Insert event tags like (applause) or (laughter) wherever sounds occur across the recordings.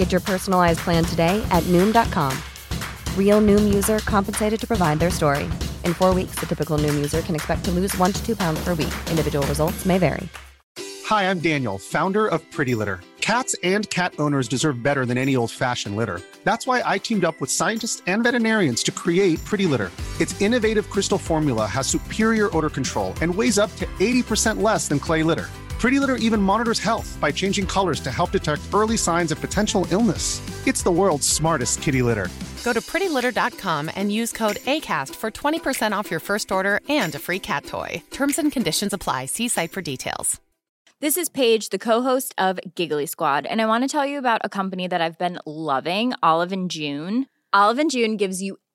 Get your personalized plan today at Noom.com. Real Noom user compensated to provide their story. In four weeks, the typical Noom user can expect to lose one to two pounds per week. Individual results may vary. Hi, I'm Daniel, founder of Pretty Litter. Cats and cat owners deserve better than any old fashioned litter. That's why I teamed up with scientists and veterinarians to create Pretty Litter. Its innovative crystal formula has superior odor control and weighs up to 80% less than clay litter. Pretty Litter even monitors health by changing colors to help detect early signs of potential illness. It's the world's smartest kitty litter. Go to prettylitter.com and use code ACAST for 20% off your first order and a free cat toy. Terms and conditions apply. See site for details. This is Paige, the co-host of Giggly Squad, and I want to tell you about a company that I've been loving, Olive and June. Olive and June gives you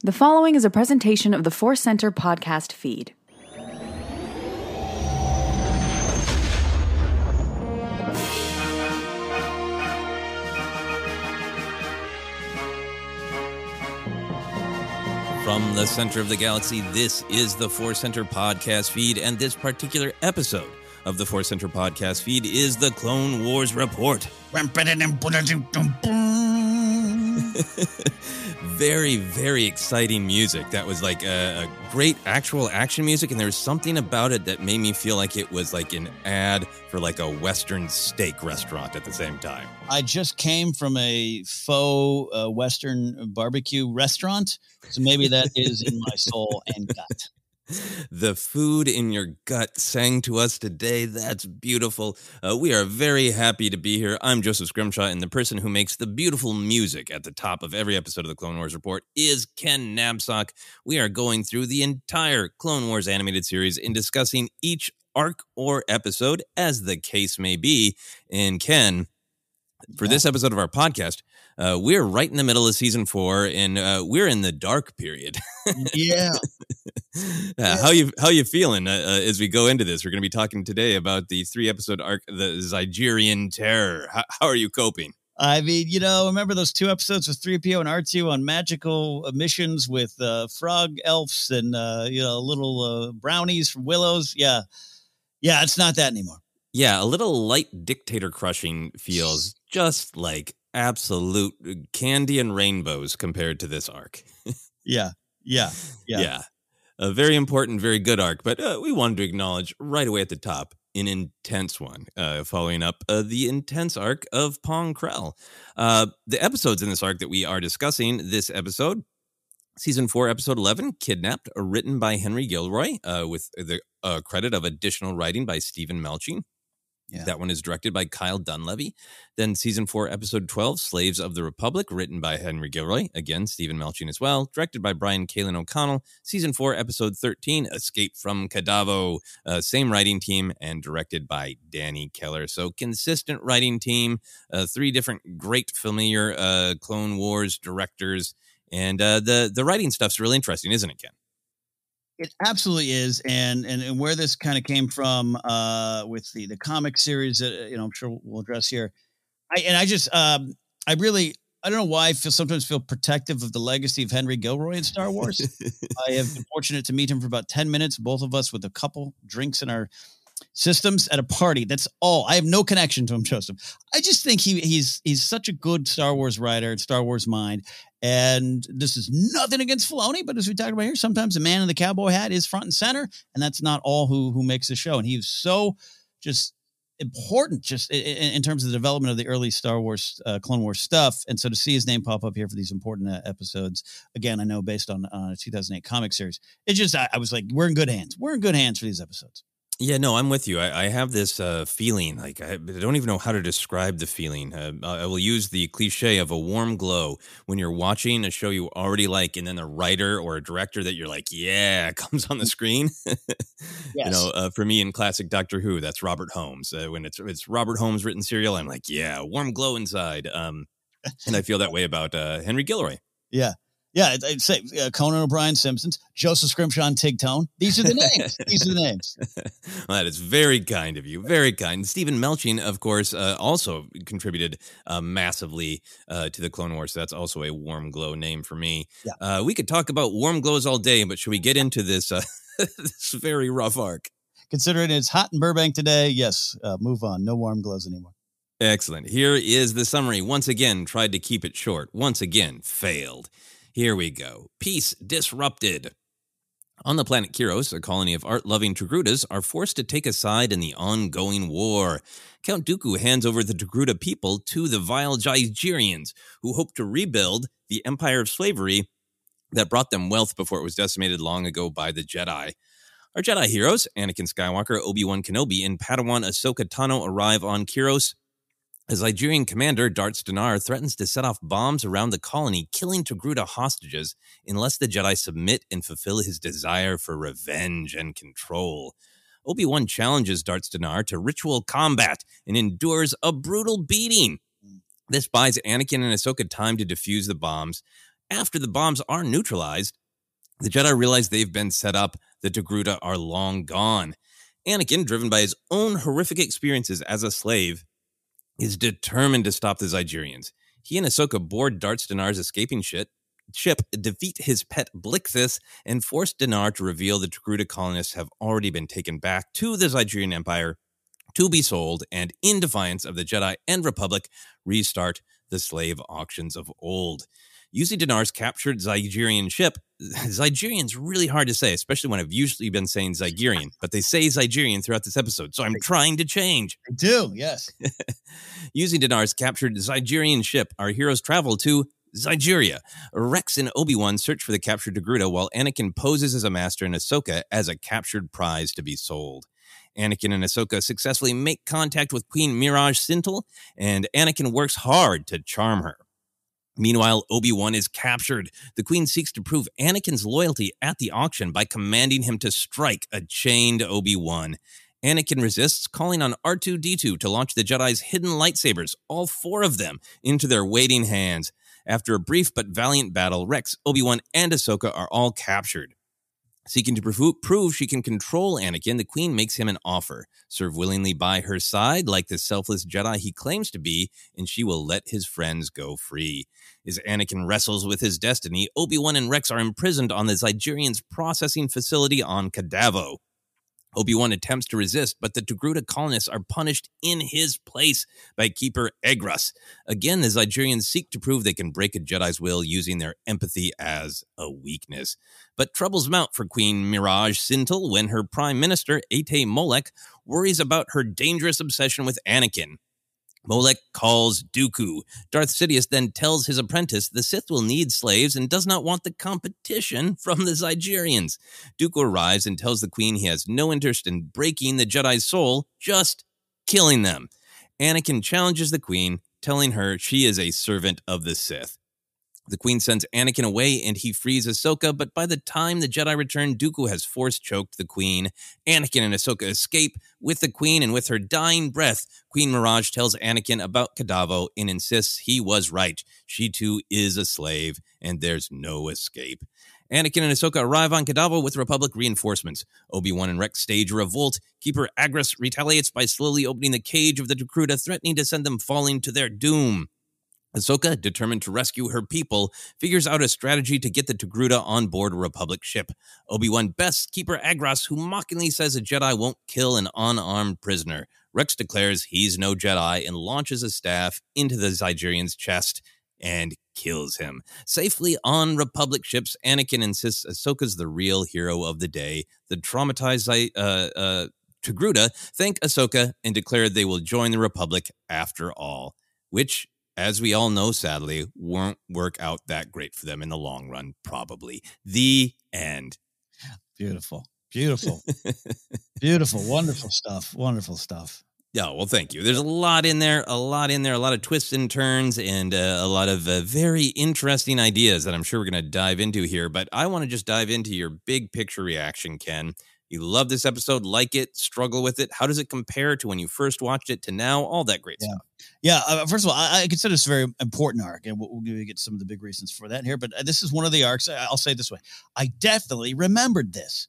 The following is a presentation of the Force Center podcast feed. From the center of the galaxy, this is the Force Center podcast feed, and this particular episode of the Force Center podcast feed is the Clone Wars Report. (laughs) very, very exciting music. That was like a, a, great actual action music, and there was something about it that made me feel like it was like an ad for like a Western steak restaurant at the same time. I just came from a faux uh, Western barbecue restaurant, so maybe that is in my soul and gut. (laughs) The food in your gut sang to us today. That's beautiful. Uh, we are very happy to be here. I'm Joseph Scrimshaw, and the person who makes the beautiful music at the top of every episode of the Clone Wars Report is Ken Napzok. We are going through the entire Clone Wars animated series and discussing each arc or episode, as the case may be. And Ken, for yeah. this episode of our podcast, uh, we're right in the middle of season four, and uh, we're in the dark period. yeah. (laughs) uh, how you how you feeling uh, uh, as we go into this? We're going to be talking today about the three episode arc, the Zygerian Terror. How, how are you coping? I mean, you know, remember those two episodes with 3PO and R2 on magical missions with uh, frog elves and, uh, you know, little uh, brownies from Willows? Yeah. Yeah, it's not that anymore. Yeah, a little light dictator crushing feels just like absolute candy and rainbows compared to this arc. (laughs) yeah, yeah, yeah. Yeah. A very important, very good arc, but uh, we wanted to acknowledge right away at the top an intense one, uh, following up uh, the intense arc of Pong Krell. Uh, the episodes in this arc that we are discussing this episode, season four, episode 11, Kidnapped, written by Henry Gilroy uh, with the uh, credit of additional writing by Steven Melching. Yeah. That one is directed by Kyle Dunlevy. Then season four, episode 12, Slaves of the Republic, written by Henry Gilroy. Again, Steven Melching as well. Directed by Brian Kalen O'Connell. Season four, episode 13, Escape from Kadavo. Uh, same writing team and directed by Danny Keller. So consistent writing team. Uh, three different great familiar uh, Clone Wars directors. And uh, the, the writing stuff's really interesting, isn't it, Ken? It absolutely is, and and, and where this kind of came from uh, with the the comic series that you know I'm sure we'll address here. I and I just um, I really I don't know why I feel sometimes feel protective of the legacy of Henry Gilroy in Star Wars. (laughs) I have been fortunate to meet him for about ten minutes, both of us with a couple drinks in our systems at a party. That's all. I have no connection to him, Joseph. I just think he he's he's such a good Star Wars writer, and Star Wars mind. And this is nothing against Filoni, but as we talked about here, sometimes the man in the cowboy hat is front and center, and that's not all who who makes the show. And he's so just important just in, in, terms of the development of the early Star Wars, uh, Clone Wars stuff. And so to see his name pop up here for these important uh, episodes, again, I know based on uh, a 2008 comic series, it just, I, I was like, we're in good hands. We're in good hands for these episodes. Yeah, no, I'm with you. I, I have this uh, feeling, like I, I, don't even know how to describe the feeling. Uh, I will use the cliche of a warm glow when you're watching a show you already like, and then a writer or a director that you're like, yeah, (laughs) comes on the screen. yes. You know, uh, for me in classic Doctor Who, that's Robert Holmes. Uh, when it's it's Robert Holmes written serial, I'm like, yeah, warm glow inside. Um, and I feel that way about uh, Henry Gilroy. Yeah, yeah, I'd say uh, Conan O'Brien Simpsons, Joseph Scrimshaw, Tig Tone. These are the names. (laughs) These are the names. (laughs) well, that is very kind of you. Very kind. Steven Melching, of course, uh, also contributed uh, massively uh, to the Clone Wars. So that's also a warm glow name for me. Yeah. Uh, we could talk about warm glows all day, but should we get into this uh, (laughs) this very rough arc? Considering it's hot in Burbank today, yes. move on. No warm glows anymore. Excellent. Here is the summary. Once again, tried to keep it short. Once again, failed. Here we go. Peace disrupted. On the planet Kiros, a colony of art loving Togrutas are forced to take a side in the ongoing war. Count Dooku hands over the Togruta people to the vile Zygerians, who hope to rebuild the empire of slavery that brought them wealth before it was decimated long ago by the Jedi. Our Jedi heroes, Anakin Skywalker, Obi Wan Kenobi, and Padawan Ahsoka Tano, arrive on Kiros a Zygerian commander, Darts D'Nar threatens to set off bombs around the colony, killing Togruta hostages unless the Jedi submit and fulfill his desire for revenge and control. Obi-Wan challenges Darts D'Nar to ritual combat and endures a brutal beating. This buys Anakin and Ahsoka time to defuse the bombs. After the bombs are neutralized, the Jedi realize they've been set up, the Togruta are long gone. Anakin, driven by his own horrific experiences as a slave, is determined to stop the Zygerians. He and Ahsoka board Darts D'Nar's escaping ship, ship, defeat his pet Blixus, and force D'Nar to reveal the Togruta colonists have already been taken back to the Zygerian Empire to be sold, and in defiance of the Jedi and Republic, restart the slave auctions of old. Using D'Nar's captured Zygerian ship, (laughs) Zygerian's really hard to say, especially when I've usually been saying Zygerian, but they say Zygerian throughout this episode, so I'm trying to change. I do, yes. (laughs) Using D'Nar's captured Zygerian ship, our heroes travel to Zygeria. Rex and Obi-Wan search for the captured Togruta while Anakin poses as a master and Ahsoka as a captured prize to be sold. Anakin and Ahsoka successfully make contact with Queen Miraj Scintel, and Anakin works hard to charm her. Meanwhile, Obi Wan is captured. The Queen seeks to prove Anakin's loyalty at the auction by commanding him to strike a chained Obi Wan. Anakin resists, calling on R2 D2 to launch the Jedi's hidden lightsabers, all four of them, into their waiting hands. After a brief but valiant battle, Rex, Obi Wan, and Ahsoka are all captured. Seeking to prove, she can control Anakin, the Queen makes him an offer. Serve willingly by her side, like the selfless Jedi he claims to be, and she will let his friends go free. As Anakin wrestles with his destiny, Obi Wan and Rex are imprisoned on the Zygerian's processing facility on Kadavo. Obi-Wan attempts to resist, but the Togruta colonists are punished in his place by Keeper Agruss. Again, the Zygerians seek to prove they can break a Jedi's will using their empathy as a weakness. But troubles mount for Queen Miraj Scintel when her Prime Minister, Atai Molec, worries about her dangerous obsession with Anakin. Molec calls Dooku. Darth Sidious then tells his apprentice the Sith will need slaves and does not want the competition from the Zygerians. Dooku arrives and tells the Queen he has no interest in breaking the Jedi's soul, just killing them. Anakin challenges the Queen, telling her she is a servant of the Sith. The Queen sends Anakin away and he frees Ahsoka, but by the time the Jedi return, Dooku has force choked the Queen. Anakin and Ahsoka escape with the Queen, and with her dying breath, Queen Miraj tells Anakin about Kadavo and insists he was right. She too is a slave, and there's no escape. Anakin and Ahsoka arrive on Kadavo with Republic reinforcements. Obi-Wan and Rex stage a revolt. Keeper Agruss retaliates by slowly opening the cage of the Togruta, threatening to send them falling to their doom. Ahsoka, determined to rescue her people, figures out a strategy to get the Togruta on board a Republic ship. Obi-Wan bests Keeper Agruss, who mockingly says a Jedi won't kill an unarmed prisoner. Rex declares he's no Jedi and launches a staff into the Zygerian's chest and kills him. Safely on Republic ships, Anakin insists Ahsoka's the real hero of the day. The traumatized uh, uh, Togruta thank Ahsoka and declare they will join the Republic after all, which as we all know, sadly, won't work out that great for them in the long run, probably. The end. Beautiful. Beautiful. (laughs) Beautiful. Wonderful stuff. Wonderful stuff. Yeah, well, thank you. There's a lot in there, a lot in there, a lot of twists and turns, and uh, a lot of uh, very interesting ideas that I'm sure we're going to dive into here. But I want to just dive into your big picture reaction, Ken. You love this episode, like it, struggle with it. How does it compare to when you first watched it to now? All that great yeah. stuff. Yeah. Uh, first of all, I, I, consider this a very important arc, and we'll, we'll get some of the big reasons for that here. But uh, this is one of the arcs. I'll say this way: I definitely remembered this.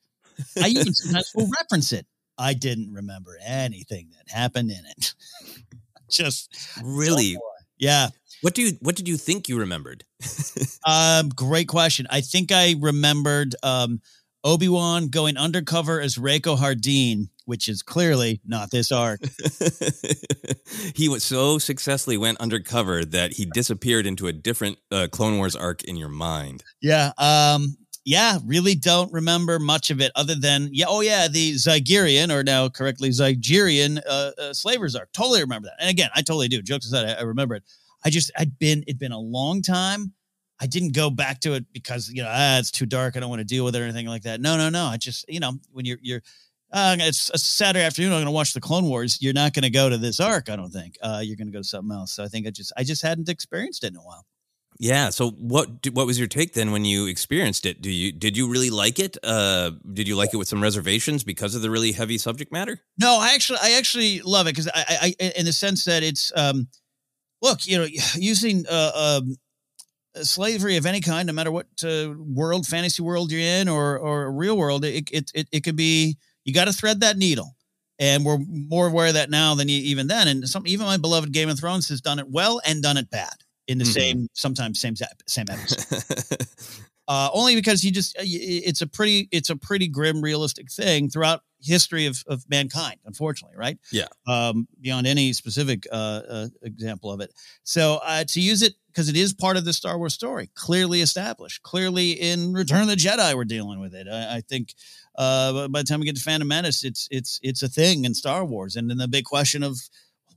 I even sometimes will reference it. I didn't remember anything that happened in it. (laughs) Just really, yeah. What do you What did you think you remembered? (laughs) um, great question. I think I remembered. Um, Obi Wan going undercover as Rako Hardeen, which is clearly not this arc. (laughs) he was so successfully went undercover that he disappeared into a different uh, Clone Wars arc in your mind. Yeah, um, yeah, really don't remember much of it other than yeah, oh yeah, the Zygerian or now correctly Zygerian uh, uh, slavers arc. Totally remember that. And again, I totally do. Jokes aside, I, I remember it. I just I'd been it'd been a long time I didn't go back to it because you know ah, it's too dark. I don't want to deal with it or anything like that. No, no, no. I just you know when you're you're uh, it's a Saturday afternoon. I'm going to watch the Clone Wars. You're not going to go to this arc. I don't think. Uh, you're going to go to something else. So I think I just I just hadn't experienced it in a while. Yeah. So what what was your take then when you experienced it? Do you did you really like it? Uh, did you like it with some reservations because of the really heavy subject matter? No, I actually I actually love it because I, I in the sense that it's um look you know (sighs) using uh, um, slavery of any kind, no matter what uh, world, fantasy world you're in or or real world, it it it, it could be you got to thread that needle. And we're more aware of that now than even then. And some even my beloved Game of Thrones has done it well and done it bad in the mm-hmm. same sometimes same same episode. (laughs) uh, only because you just uh, it's a pretty it's a pretty grim realistic thing throughout history of, of mankind unfortunately right yeah um, beyond any specific uh, uh, example of it so uh, to use it because it is part of the Star Wars story, clearly established. Clearly, in Return of the Jedi, we're dealing with it. I, I think uh, by the time we get to Phantom Menace, it's it's it's a thing in Star Wars, and then the big question of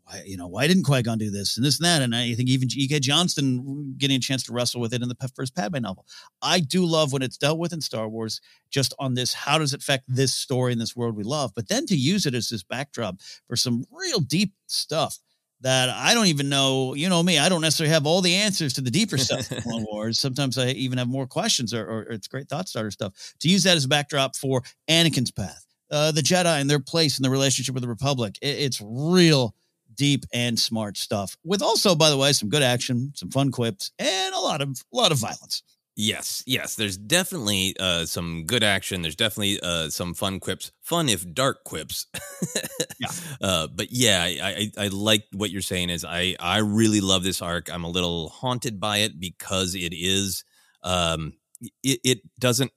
why you know why didn't Qui Gon do this and this and that, and I think even E.K. Johnston getting a chance to wrestle with it in the first Padme novel. I do love when it's dealt with in Star Wars, just on this how does it affect this story in this world we love, but then to use it as this backdrop for some real deep stuff that I don't even know. You know me, I don't necessarily have all the answers to the deeper (laughs) stuff in Clone Wars. Sometimes I even have more questions, or, or, it's great thought starter stuff. To use that as a backdrop for Anakin's path, uh, the Jedi and their place in the relationship with the Republic, it, it's real deep and smart stuff. With also, by the way, some good action, some fun quips, and a lot of a lot of violence. Yes, yes. There's definitely uh, some good action. There's definitely uh, some fun quips, fun if dark quips. (laughs) yeah. Uh, but yeah, I, I I like what you're saying. Is I I really love this arc. I'm a little haunted by it because it is um it, it doesn't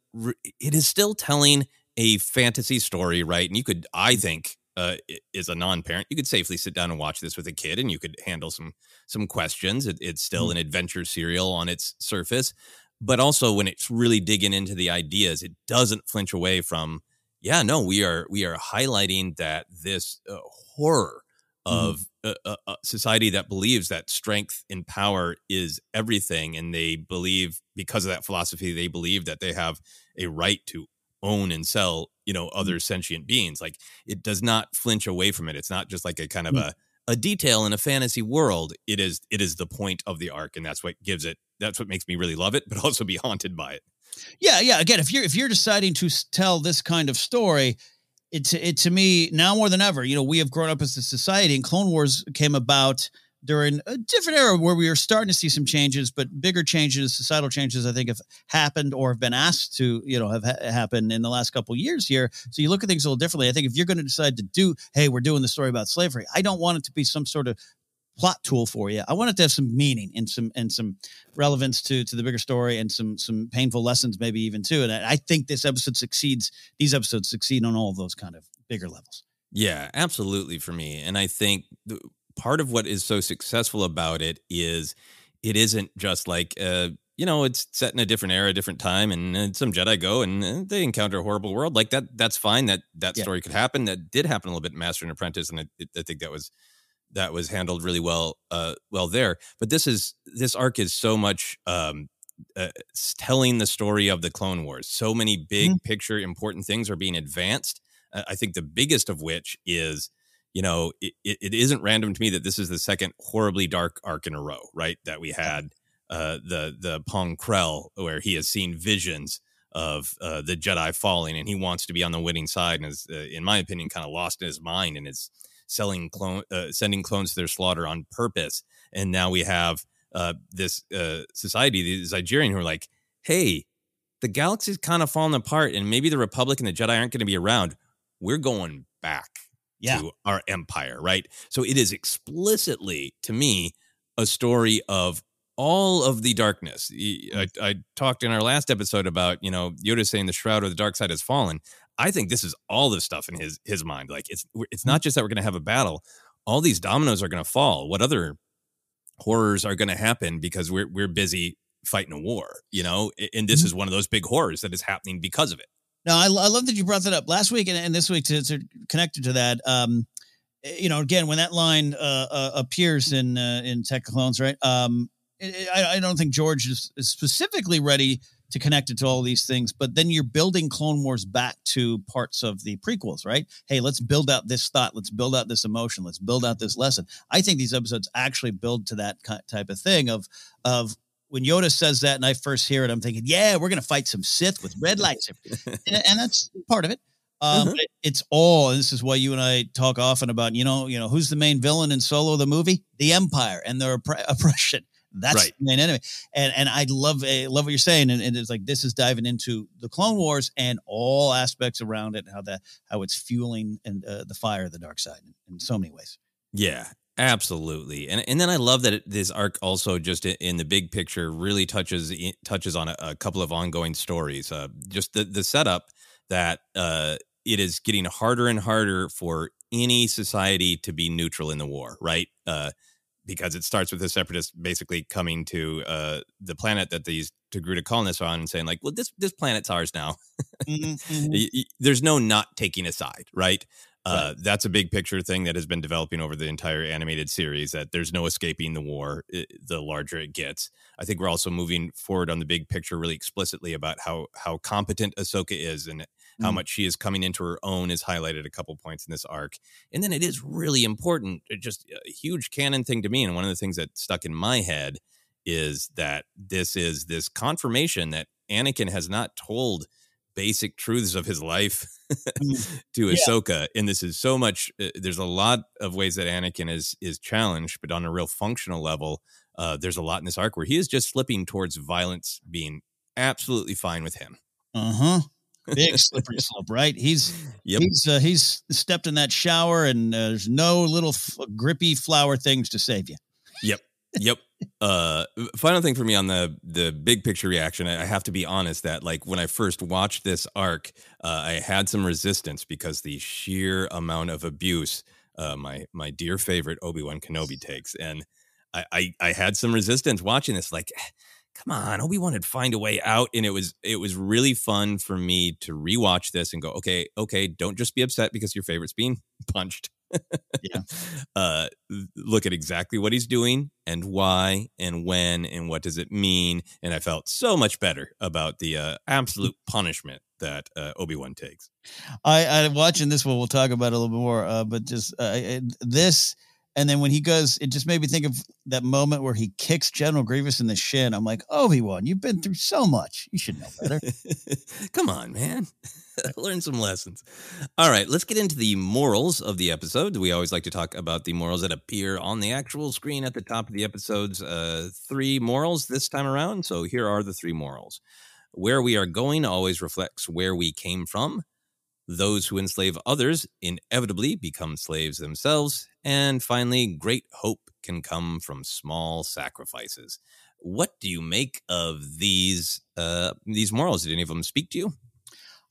it is still telling a fantasy story, right? And you could I think uh, is a non-parent, you could safely sit down and watch this with a kid, and you could handle some some questions. It, it's still Mm-hmm. an adventure serial on its surface, but also when it's really digging into the ideas, it doesn't flinch away from. Yeah, no, we are we are highlighting that this uh, horror Mm-hmm. of a, a, a society that believes that strength and power is everything, and they believe because of that philosophy, they believe that they have a right to own and sell you know other sentient beings like it does not flinch away from it it's not just like a kind of Mm. a a detail in a fantasy world it is it is the point of the arc and that's what gives it that's what makes me really love it but (laughs) also be haunted by it Yeah, yeah. Again, if you're if you're deciding to tell this kind of story, it's it to me now more than ever. You know, we have grown up as a society, and Clone Wars came about during a different era where we are starting to see some changes, but bigger changes, societal changes, I think have happened or have been asked to, you know, have ha- happened in the last couple years here. So you look at things a little differently. I think if you're going to decide to do, hey, we're doing the story about slavery, I don't want it to be some sort of plot tool for you. I want it to have some meaning and some and some relevance to to the bigger story and some some painful lessons maybe even too. And I, I think this episode succeeds. These episodes succeed on all of those kind of bigger levels. Yeah, absolutely for me. And I think the, part of what is so successful about it is it isn't just like uh you know, it's set in a different era, different time, and uh, some Jedi go and uh, they encounter a horrible world. Like that, that's fine. That that Yeah. story could happen. That did happen a little bit in Master and Apprentice, and I, I think that was that was handled really well, uh, well there. But this is this arc is so much um, uh, telling the story of the Clone Wars. So many big picture important things are being advanced. Uh, I think the biggest of which is, you know, it, it, isn't random to me that this is the second horribly dark arc in a row, right? That we had uh, the the Pong Krell, where he has seen visions of uh, the Jedi falling, and he wants to be on the winning side, and is, uh, in my opinion, kind of lost in his mind, and is selling clone, uh, sending clones to their slaughter on purpose. And now we have uh, this uh, society, these Zygerian, who are like, hey, the galaxy's kind of falling apart, and maybe the Republic and the Jedi aren't going to be around. We're going back Yeah. to our empire, right? So it is explicitly, to me, a story of all of the darkness. Mm. I talked in our last episode about, you know, Yoda saying the shroud or the dark side has fallen. I think this is all this stuff in his his mind. Like it's it's mm. not just that we're going to have a battle. All these dominoes are going to fall. What other horrors are going to happen because we're we're busy fighting a war, you know? And this mm-hmm. is one of those big horrors that is happening because of it. No, I, I love that you brought that up last week and, and this week to, to connected to that. Um, you know, again, when that line uh, uh, appears in uh, in Tech Clones, right? Um, I, I- I don't think George is, is specifically ready to connect it to all these things, but then you're building Clone Wars back to parts of the prequels, right? Hey, let's build out this thought, let's build out this emotion, let's build out this lesson. I think these episodes actually build to that type of thing of of when Yoda says that and I first hear it, I'm thinking, yeah, we're gonna fight some Sith with red (laughs) lightsabers, and, and that's part of it. Um, but it- it's all. And this is why you and I talk often about, you know, you know, who's the main villain in Solo the movie? The Empire and their oppre- oppression. That's Right. the main enemy. And and I love uh, love what you're saying. And, and it's like this is diving into the Clone Wars and all aspects around it, and how that how it's fueling and uh, the fire of the dark side in, in so many ways. Yeah, absolutely. And and then I love that it, this arc also just in the big picture really touches touches on a, a couple of ongoing stories. Uh, just the the setup that uh, it is getting harder and harder for any society to be neutral in the war, right? Uh, because it starts with the separatists basically coming to uh, the planet that these Togruta colonists are on and saying like, well, this this planet's ours now. Mm-hmm. (laughs) Y- there's no not taking a side, right? Uh, That's a big picture thing that has been developing over the entire animated series. That there's no escaping the war. i the larger it gets, I think we're also moving forward on the big picture really explicitly about how how competent Ahsoka is and how Mm. much she is coming into her own is highlighted a couple points in this arc. And then it is really important, just a huge canon thing to me. And one of the things that stuck in my head is that this is this confirmation that Anakin has not told basic truths of his life (laughs) to Yeah. Ahsoka. And this is so much. Uh, there's a lot of ways that Anakin is is challenged, but on a real functional level, uh, there's a lot in this arc where he is just slipping towards violence being absolutely fine with him. Uh huh. Big (laughs) slippery slope, right? He's Yep. he's uh, he's stepped in that shower, and uh, there's no little f- grippy flower things to save you. Yep. Yep. Uh, final thing for me on the the big picture reaction, I have to be honest that like when I first watched this arc, uh, I had some resistance because the sheer amount of abuse uh, my my dear favorite Obi Wan Kenobi takes, and I, I I had some resistance watching this. Like, (sighs) come on, Obi Wan had find a way out, and it was it was really fun for me to rewatch this and go, okay, okay, don't just be upset because your favorite's being (laughs) punched. Yeah. (laughs) Uh, look at exactly what he's doing and why and when and what does it mean. And I felt so much better about the uh, absolute punishment that uh, Obi Wan takes. I, I watching this one. We'll talk about it a little bit more. Uh, but just uh, this, and then when he goes, it just made me think of that moment where he kicks General Grievous in the shin. I'm like, Obi Wan, you've been through so much. You should know better. (laughs) Come on, man. (laughs) Learn some lessons. All right, let's get into the morals of the episode. We always like to talk about the morals that appear on the actual screen at the top of the episodes. Uh, three morals this time around. So here are the three morals. Where we are going always reflects where we came from. Those who enslave others inevitably become slaves themselves. And finally, great hope can come from small sacrifices. What do you make of these uh, these morals? Did any of them speak to you?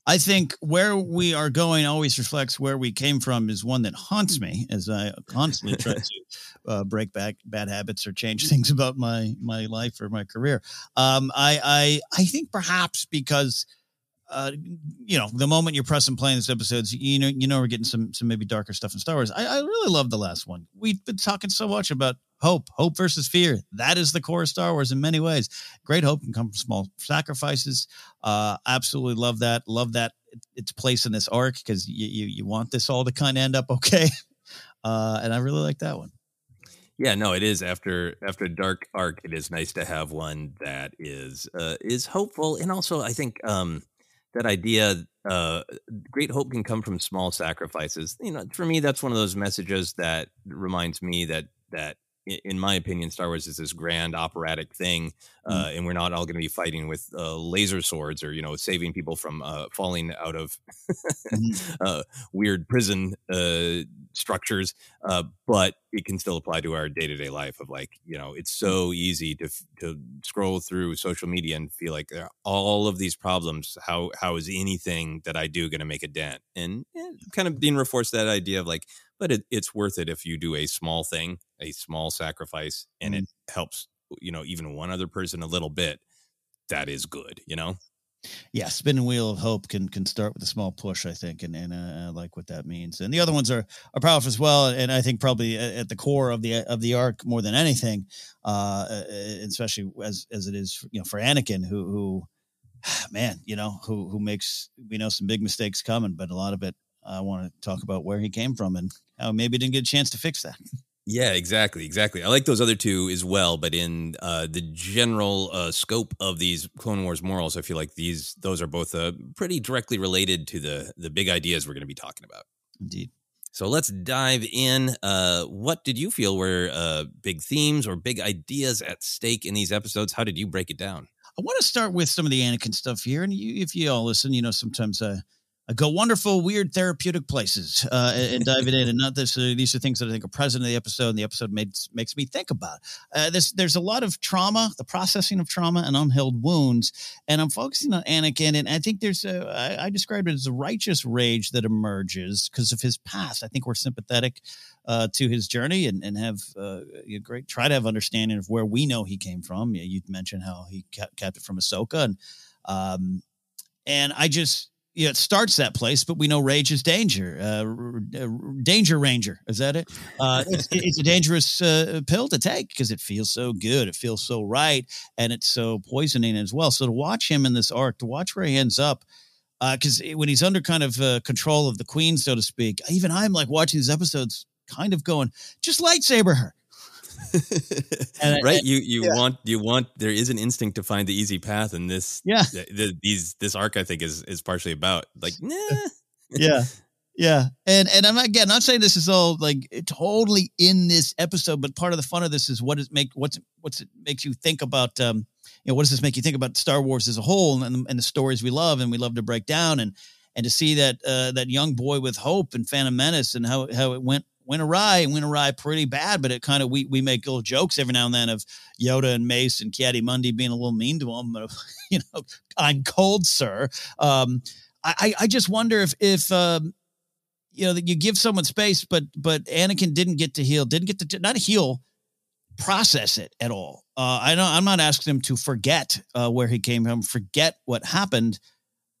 I think where we are going always reflects where we came from is one that haunts me as I constantly try to (laughs) uh, break back bad habits or change things about my my life or my career. Um, I I I think perhaps because uh, you know the moment you're pressing play in these episodes, you know you know we're getting some some maybe darker stuff in Star Wars. I, I really love the last one. We've been talking so much about hope, hope versus fear. That is the core of Star Wars in many ways. Great hope can come from small sacrifices. Uh, absolutely love that. Love that its place in this arc because you, you you want this all to kind of end up okay. (laughs) Uh, and I really like that one. Yeah, no, it is after after dark arc. It is nice to have one that is uh, is hopeful, and also I think um, that idea, uh, great hope can come from small sacrifices. You know, for me, that's one of those messages that reminds me that that in my opinion, Star Wars is this grand operatic thing, uh, and we're not all going to be fighting with uh, laser swords or you know saving people from uh, falling out of (laughs) uh, weird prison uh, structures. Uh, but it can still apply to our day to day life of like you know it's so easy to f- to scroll through social media and feel like there are all of these problems. How how is anything that I do going to make a dent? And eh, kind of being reinforced that idea of like but it, it's worth it if you do a small thing, a small sacrifice, and it helps, you know, even one other person a little bit. That is good, you know? Yeah, spinning wheel of hope can can start with a small push, I think, and and uh, I like what that means. And the other ones are are powerful as well, and I think probably at at the core of the of the arc more than anything, uh, uh, especially as as it is, you know, for Anakin, who who, (sighs) man, you know, who who makes we know some big mistakes coming, but a lot of it, I want to talk about where he came from and how maybe didn't get a chance to fix that. Yeah, exactly, exactly. I like those other two as well, but in uh, the general uh, scope of these Clone Wars morals, I feel like these those are both uh, pretty directly related to the the big ideas we're going to be talking about. Indeed. So let's dive in. Uh, what did you feel were uh, big themes or big ideas at stake in these episodes? How did you break it down? I want to start with some of the Anakin stuff here, and you, if you all listen, you know sometimes uh, I go wonderful, weird, therapeutic places uh, and, (laughs) it in. And not this; uh, these are things that I think are present in the episode, and the episode makes makes me think about. Uh, this there's a lot of trauma, the processing of trauma and unhealed wounds, and I'm focusing on Anakin. And I think there's a I, I described it as a righteous rage that emerges because of his past. I think we're sympathetic uh, to his journey and, and have uh, a great try to have understanding of where we know he came from. You, you mentioned how he kept, kept it from Ahsoka, and um, and I just you know, it starts that place, but we know rage is danger. Uh, r- danger Ranger is that it? Uh, it's, it's a dangerous uh, pill to take because it feels so good, it feels so right, and it's so poisoning as well. So to watch him in this arc, to watch where he ends up because when he's under kind of uh, control of the queen, so to speak, even I'm like watching these episodes, kind of going, just lightsaber her. (laughs) And right? You you yeah. want you want there is an instinct to find the easy path, and this Yeah. th- th- these this arc I think is is partially about like nah. (laughs) yeah. Yeah, and and I'm not, again not saying this is all like totally in this episode, but part of the fun of this is what it make what's what's it makes you think about. Um, you know, what does this make you think about Star Wars as a whole and, and the stories we love and we love to break down and and to see that uh, that young boy with hope and Phantom Menace and how how it went went awry and went awry pretty bad, but it kind of we we make little jokes every now and then of Yoda and Mace and Ki-Adi-Mundi being a little mean to him. (laughs) you know, I'm cold, sir. Um, I I just wonder if if um, you know that you give someone space, but but Anakin didn't get to heal, didn't get to not heal, process it at all. Uh, I know I'm not asking him to forget uh, where he came from, forget what happened,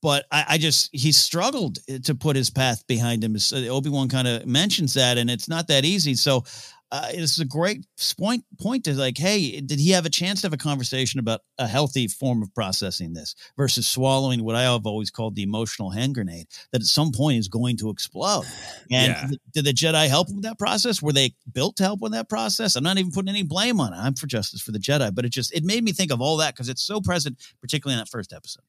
but I, I, just he struggled to put his path behind him. Obi Wan kind of mentions that, and it's not that easy. So uh, it's a great point point to like, hey, did he have a chance to have a conversation about a healthy form of processing this versus swallowing what I have always called the emotional hand grenade that at some point is going to explode? (sighs) And yeah. did the Jedi help with that process? Were they built to help with that process? I'm not even putting any blame on it. I'm for justice for the Jedi, but it just it made me think of all that because it's so present, particularly in that first episode.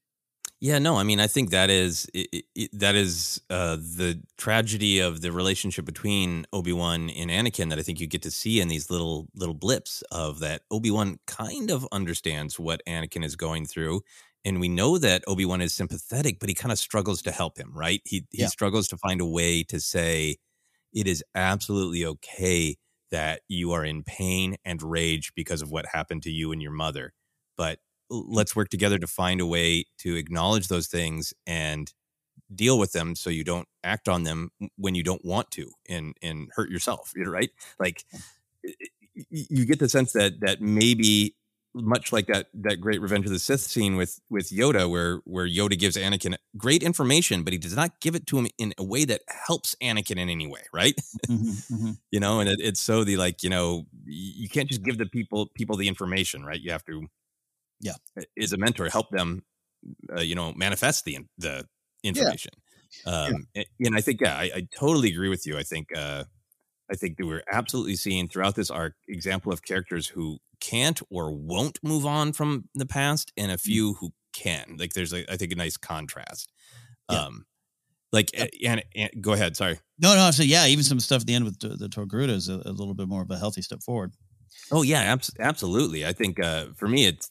Yeah, no, I mean, I think that is it, it, that is uh, the tragedy of the relationship between Obi Wan and Anakin that I think you get to see in these little little blips of that Obi Wan kind of understands what Anakin is going through, and we know that Obi Wan is sympathetic, but he kind of struggles to help him. Right? He he yeah. struggles to find a way to say it is absolutely okay that you are in pain and rage because of what happened to you and your mother, but let's work together to find a way to acknowledge those things and deal with them so you don't act on them when you don't want to and and hurt yourself (laughs) right? Like you get the sense that that maybe much like that that great revenge of the sith scene with with yoda where where yoda gives anakin great information but he does not give it to him in a way that helps anakin in any way right? (laughs) Mm-hmm, mm-hmm. you know and it, it's so the like you know you can't just give the people people the information right? You have to yeah is a mentor help them uh, you know manifest the the information yeah. um yeah. And, i think yeah I, I, totally agree with you i think uh i think that we're absolutely seeing throughout this arc example of characters who can't or won't move on from the past and a mm-hmm. few who can like there's a, I think a nice contrast yeah. um like and, and, go ahead sorry no no so yeah even some stuff at the end with the, the Togruta is a, a little bit more of a healthy step forward Oh yeah, abs- absolutely. I think uh, for me, it's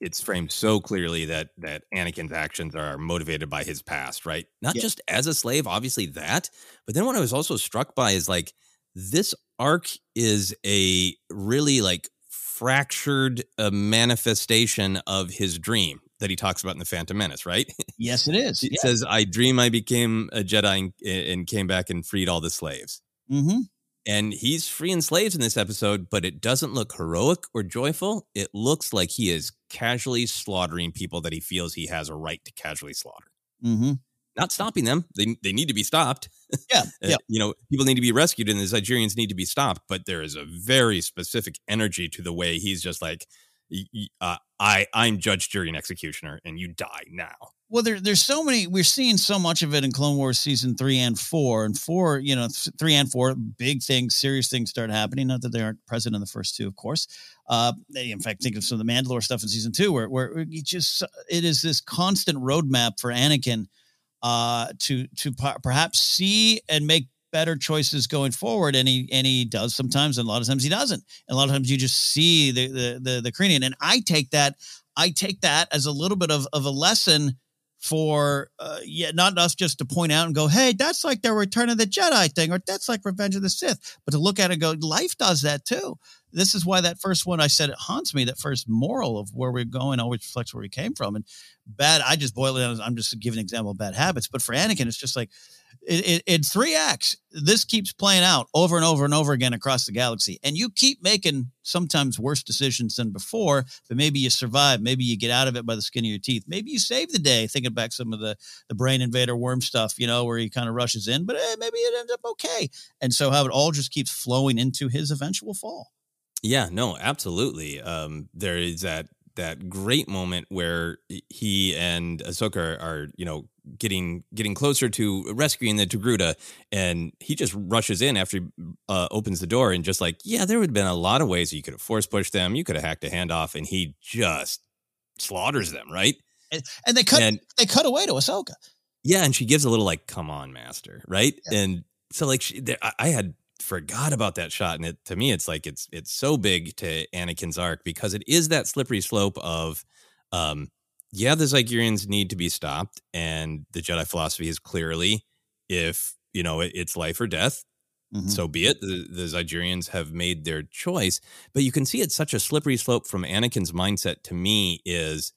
it's framed so clearly that that Anakin's actions are motivated by his past, right? Not yeah. just as a slave, obviously that, but then what I was also struck by is like this arc is a really like fractured uh, manifestation of his dream that he talks about in the Phantom Menace, right? Yes, it (laughs) is. It yeah. says, "I dream I became a Jedi and, and, came back and freed all the slaves." Mm-hmm. And he's freeing slaves in this episode, but it doesn't look heroic or joyful. It looks like he is casually slaughtering people that he feels he has a right to casually slaughter. Mm-hmm. Not stopping them. They, they need to be stopped. Yeah. (laughs) Uh, yeah. you know, people need to be rescued and the Zygerians need to be stopped. But there is a very specific energy to the way he's just like, uh, I, I'm judge, jury, and executioner, and you die now well there, there's so many we're seeing so much of it in clone wars season three and four and four you know th- three and four big things serious things start happening not that they aren't present in the first two of course. Uh, in fact think of some of the mandalore stuff in season two where, where it just it is this constant roadmap for anakin uh, to to p- perhaps see and make better choices going forward and he and he does sometimes and a lot of times he doesn't. And a lot of times you just see the the the, the and i take that i take that as a little bit of, of a lesson for uh, yeah, not us just to point out and go, hey, that's like the Return of the Jedi thing, or that's like Revenge of the Sith, but to look at it and go, life does that too. This is why that first one I said it haunts me. That first moral of where we're going always reflects where we came from. And bad, I just boil it down. I'm just giving an example of bad habits. But for Anakin, it's just like in three acts, this keeps playing out over and over and over again across the galaxy. And you keep making sometimes worse decisions than before, but maybe you survive. Maybe you get out of it by the skin of your teeth. Maybe you save the day, thinking back some of the, the brain invader worm stuff, you know, where he kind of rushes in, but eh, maybe it ends up okay. And so how it all just keeps flowing into his eventual fall. Yeah, no, absolutely. Um, there is that that great moment where he and Ahsoka are, are, you know, getting getting closer to rescuing the Togruta, and he just rushes in after he uh, opens the door and just like, yeah, there would have been a lot of ways you could have force pushed them, you could have hacked a handoff, and he just slaughters them, right? And, and they cut and, they cut away to Ahsoka. Yeah, and she gives a little like, "Come on, master," right? Yeah. And so like she, there, I had forgot about that shot, and it to me, it's like it's it's so big to Anakin's arc because it is that slippery slope of, um, yeah, the Zygerians need to be stopped, and the Jedi philosophy is clearly if you know it, it's life or death. Mm-hmm. So be it. The, the Zygerians have made their choice, but you can see it's such a slippery slope from Anakin's mindset. To me, is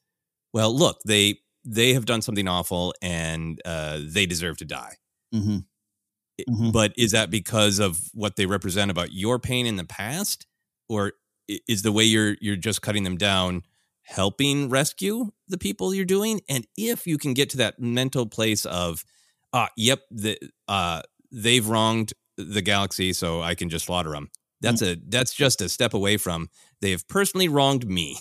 well, look, they they have done something awful, and uh, they deserve to die. Mm-hmm. Mm-hmm. But is that because of what they represent about your pain in the past, or is the way you're you're just cutting them down helping rescue the people you're doing? And if you can get to that mental place of, uh, yep, the, uh, they've wronged the galaxy, so I can just slaughter them. That's mm-hmm. a that's just a step away from they have personally wronged me.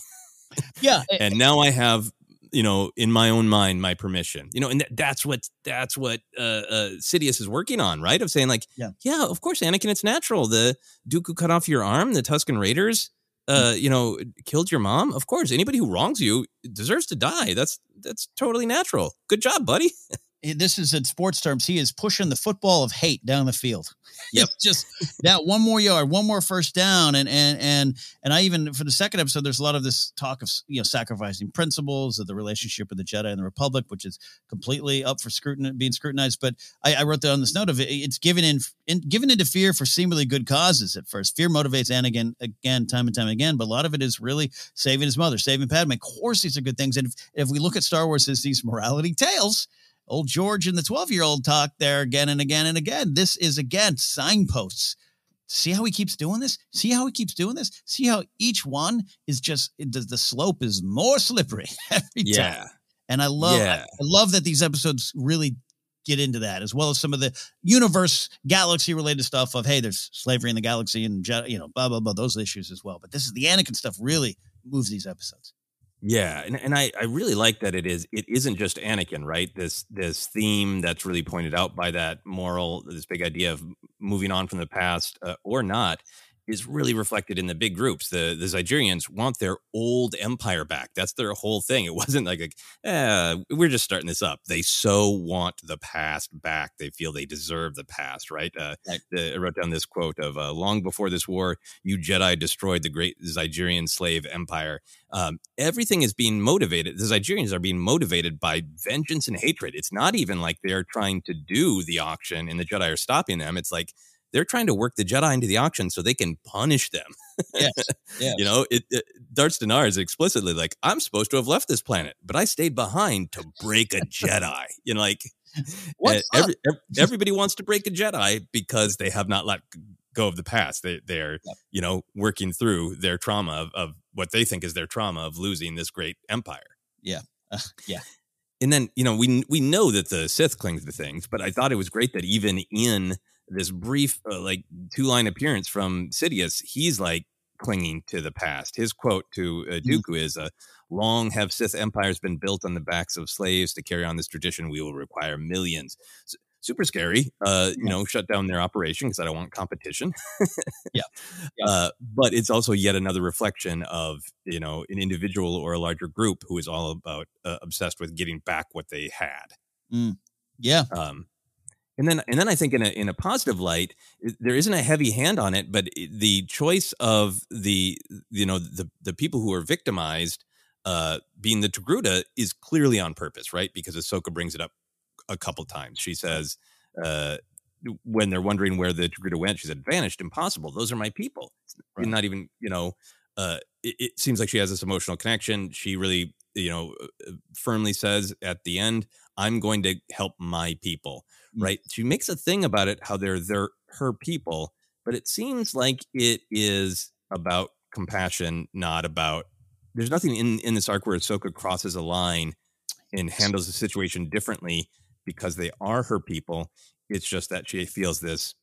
Yeah, (laughs) and now I have you know, in my own mind, my permission, you know, and th- that's what that's what uh, uh, Sidious is working on, right? Of saying like, yeah, yeah, of course, Anakin, it's natural. The Dooku cut off your arm, the Tusken Raiders, mm. uh, you know, killed your mom. Of course, anybody who wrongs you deserves to die. That's that's totally natural. Good job, buddy. (laughs) this is in sports terms, he is pushing the football of hate down the field. (laughs) Yep. just that one more yard, one more first down. And, and, and, and I even, for the second episode, there's a lot of this talk of, you know, sacrificing principles of the relationship with the Jedi and the Republic, which is completely up for scrutiny, being scrutinized. But I, I wrote that on this note of it, it's given in, in, given into fear for seemingly good causes at first. Fear motivates Anakin again, again, time and time again, but a lot of it is really saving his mother, saving Padme. Of course, these are good things. And if, if we look at Star Wars as these morality tales, old George and the 12 year old talk there again and again and again. This is again signposts. See how he keeps doing this? See how he keeps doing this? See how each one is just the slope is more slippery (laughs) every yeah. time. And I love yeah. I love that these episodes really get into that as well as some of the universe galaxy related stuff of hey there's slavery in the galaxy and you know blah blah blah those issues as well but this is the anakin stuff really moves these episodes yeah, and, and I, I really like that it is it isn't just Anakin, right? This this theme that's really pointed out by that moral, this big idea of moving on from the past uh, or not is really reflected in the big groups. The the Zygerians want their old empire back. That's their whole thing. It (laughs) wasn't like, a, eh, we're just starting this up. They so want the past back. They feel they deserve the past, right? Uh, the, I wrote down this quote of uh, long before this war, you Jedi destroyed the great Zygerian slave empire. Um, everything is being motivated. The Zygerians are being motivated by vengeance and hatred. It's not even like they're trying to do the auction and the Jedi are stopping them. It's like they're trying to work the Jedi into the auction so they can punish them. yes, (laughs) yes. You know, it, it Darts D'Nar is explicitly like, I'm supposed to have left this planet, but I stayed behind to break a Jedi. You know, like (laughs) every, every, (laughs) everybody wants to break a Jedi because they have not let go of the past. They they're yep. you know working through their trauma of, of, what they think is their trauma of losing this great empire. Yeah, uh, yeah. And then you know we we know that the Sith cling to things, but I thought it was great that even in this brief uh, like two line appearance from Sidious, he's like clinging to the past. His quote to uh, mm-hmm. Dooku mm-hmm. is, uh, "Long have Sith empires been built on the backs of slaves. To carry on this tradition, we will require millions. So, super scary. Uh, you know, shut down their operation because I don't want competition. (laughs) yeah. yeah. Uh, but it's also yet another reflection of you know an individual or a larger group who is all about uh, obsessed with getting back what they had. Mm. Yeah. Um, and then, and then I think in a in a positive light, there isn't a heavy hand on it, but the choice of the you know the the people who are victimized uh, being the Togruta is clearly on purpose, right? Because Ahsoka brings it up a couple times. She says uh, when they're wondering where the Togruta went, she said, "Vanished, impossible. Those are my people." Right. Not even you know. Uh, it, it seems like she has this emotional connection. She really you know uh, firmly says at the end, "I'm going to help my people." Right? She makes a thing about it how they're they're her people, but it seems like it is about compassion, not about. There's nothing in in this arc where Ahsoka crosses a line and handles the situation differently because they are her people. It's just that she feels this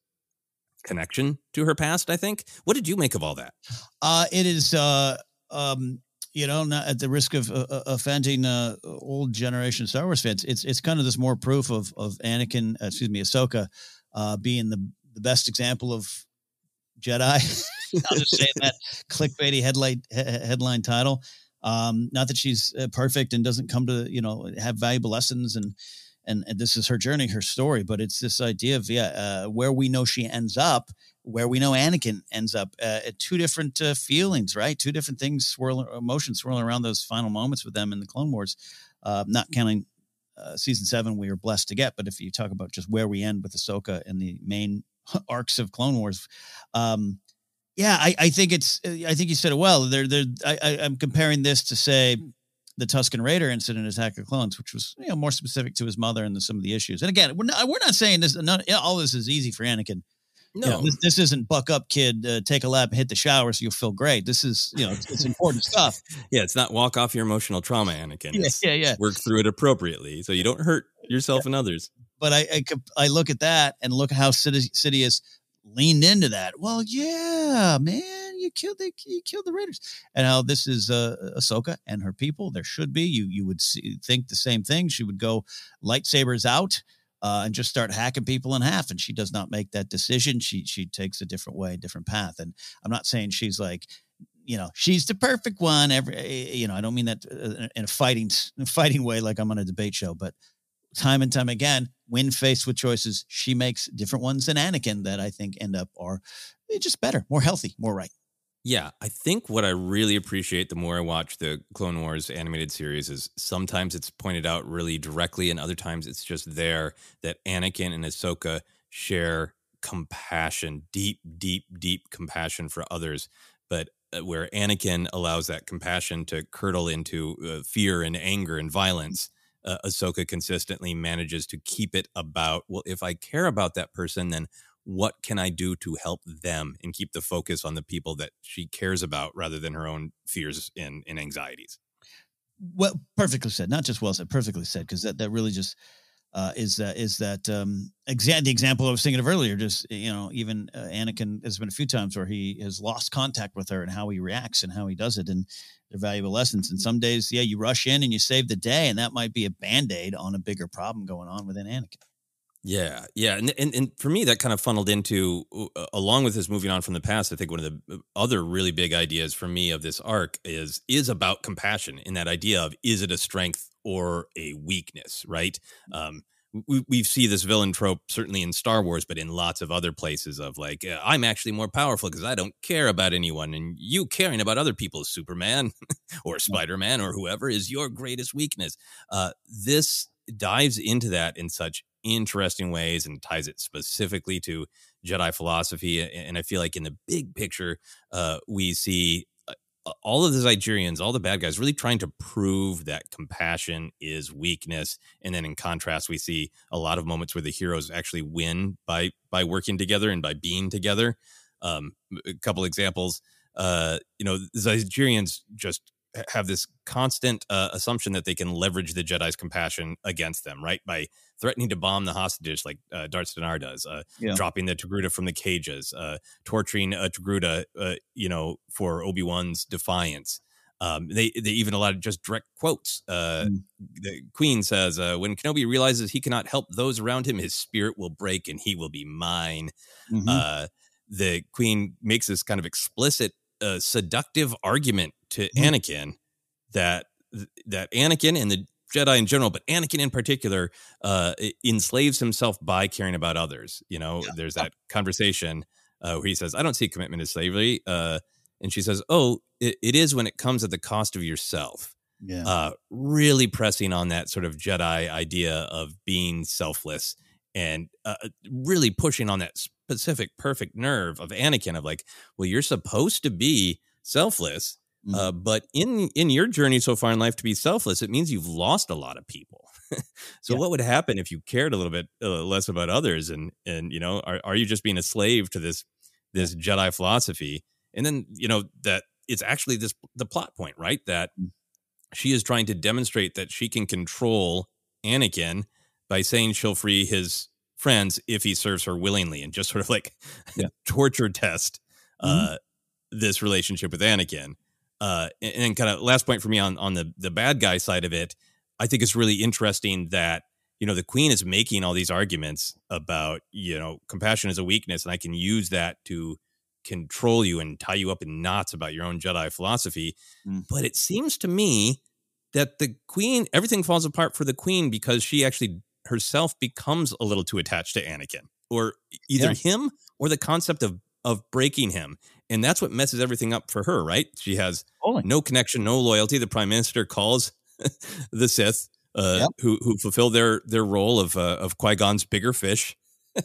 connection to her past. I think. What did you make of all that? Uh, it is. Uh, um, you know, not at the risk of uh, uh, offending uh, old generation Star Wars fans, it's it's kind of this more proof of of Anakin, uh, excuse me, Ahsoka, uh, being the the best example of Jedi. (laughs) I'll just say that clickbaity headline he- headline title. Um, not that she's uh, perfect and doesn't come to you know have valuable lessons and and, and this is her journey, her story. But it's this idea of yeah, uh, where we know she ends up, where we know Anakin ends up. Uh, two different uh, feelings, right? Two different things swirling, emotions swirling around those final moments with them in the Clone Wars. Uh, not counting uh, season seven, we were blessed to get. But if you talk about just where we end with Ahsoka and the main (laughs) arcs of Clone Wars, um, yeah, I, I, think it's. I think you said it well. They're, they're, I, am comparing this to say the Tusken Raider incident, Attack of Clones, which was you know more specific to his mother and the, some of the issues. And again, we're not we're not saying this. Not, all this is easy for Anakin. No, you know, this, this, isn't buck up, kid. Uh, take a lap hit the shower so you'll feel great. This is you know it's, it's important stuff. (laughs) Yeah, it's not walk off your emotional trauma, Anakin. Yeah, yeah, yeah. Work through it appropriately so you don't hurt yourself yeah. and others. But I, I I look at that and look how Sidious leaned into that. Well, yeah, man, you killed the you killed the Raiders, and how this is uh, Ahsoka and her people. There should be you you would see, think the same thing. She would go lightsabers out. Uh, and just start hacking people in half. And she does not make that decision. She she takes a different way, different path. And I'm not saying she's like, you know, she's the perfect one. Every eh, you know, I don't mean that uh, in a fighting fighting way, like I'm on a debate show, but time and time again, when faced with choices, she makes different ones than Anakin that I think end up are eh, just better, more healthy, more right. Yeah, I think what I really appreciate the more I watch the Clone Wars animated series is sometimes it's pointed out really directly, and other times it's just there that Anakin and Ahsoka share compassion, deep, deep, deep compassion for others. But uh, where Anakin allows that compassion to curdle into uh, fear and anger and violence, uh, Ahsoka consistently manages to keep it about, well, if I care about that person, then what can I do to help them and keep the focus on the people that she cares about rather than her own fears and, and anxieties? Well, perfectly said. Not just well said, perfectly said, because that, that really just uh, is uh, is that um, exa- the example I was thinking of earlier? Just you know, even uh, Anakin has been a few times where he has lost contact with her and how he reacts and how he does it, and they're valuable lessons. And some days, yeah, you rush in and you save the day, and that might be a band aid on a bigger problem going on within Anakin. Yeah, yeah, and, and and for me, that kind of funneled into uh, along with this moving on from the past. I think one of the uh, other really big ideas for me of this arc is is about compassion in that idea of is it a strength or a weakness, right? Um, we, we see this villain trope certainly in Star Wars, but in lots of other places of like, uh, I'm actually more powerful because I don't care about anyone, and you caring about other people, Superman (laughs) or Spider Man or whoever, is your greatest weakness. Uh, this dives into that in such interesting ways and ties it specifically to Jedi philosophy. And I feel like in the big picture, uh, we see all of the Zygerians, all the bad guys, really trying to prove that compassion is weakness. And then in contrast, we see a lot of moments where the heroes actually win by by working together and by being together. Um, a couple examples, uh, you know, the Zygerians just have this constant uh, assumption that they can leverage the Jedi's compassion against them, right? By threatening to bomb the hostages, like uh, Darts D'Nar does, uh, yeah. dropping the Togruta from the cages, uh, torturing a Togruta, uh, you know, for Obi Wan's defiance. Um, they they even allowed just direct quotes. Uh, mm. The Queen says, uh, "When Kenobi realizes he cannot help those around him, his spirit will break, and he will be mine." Mm-hmm. Uh, the Queen makes this kind of explicit, uh, seductive argument to mm. Anakin that that Anakin and the Jedi in general, but Anakin in particular, uh, enslaves himself by caring about others. You know, yeah. there's that conversation uh, where he says, "I don't see commitment as slavery," uh, and she says, "Oh, it, it is when it comes at the cost of yourself." Yeah, uh, really pressing on that sort of Jedi idea of being selfless and uh, really pushing on that specific perfect nerve of Anakin of like, well, you're supposed to be selfless Mm-hmm. Uh, but in in your journey so far in life to be selfless, it means you've lost a lot of people. (laughs) so yeah. what would happen if you cared a little bit uh, less about others? And and you know, are are you just being a slave to this this Jedi philosophy? And then you know that it's actually this the plot point, right? That mm. she is trying to demonstrate that she can control Anakin by saying she'll free his friends if he serves her willingly, and just sort of like yeah. (laughs) torture test mm-hmm. uh, this relationship with Anakin. Uh, and, and kind of last point for me on on the the bad guy side of it, I think it's really interesting that you know the queen is making all these arguments about you know compassion is a weakness, and I can use that to control you and tie you up in knots about your own Jedi philosophy. Mm. But it seems to me that the queen everything falls apart for the queen because she actually herself becomes a little too attached to Anakin, or either Yeah. him or the concept of of breaking him, and that's what messes everything up for her. Right? She has Totally. no connection, no loyalty. The Prime Minister calls (laughs) the Sith, uh, Yep. who who fulfill their their role of uh, of Qui Gon's bigger fish. (laughs)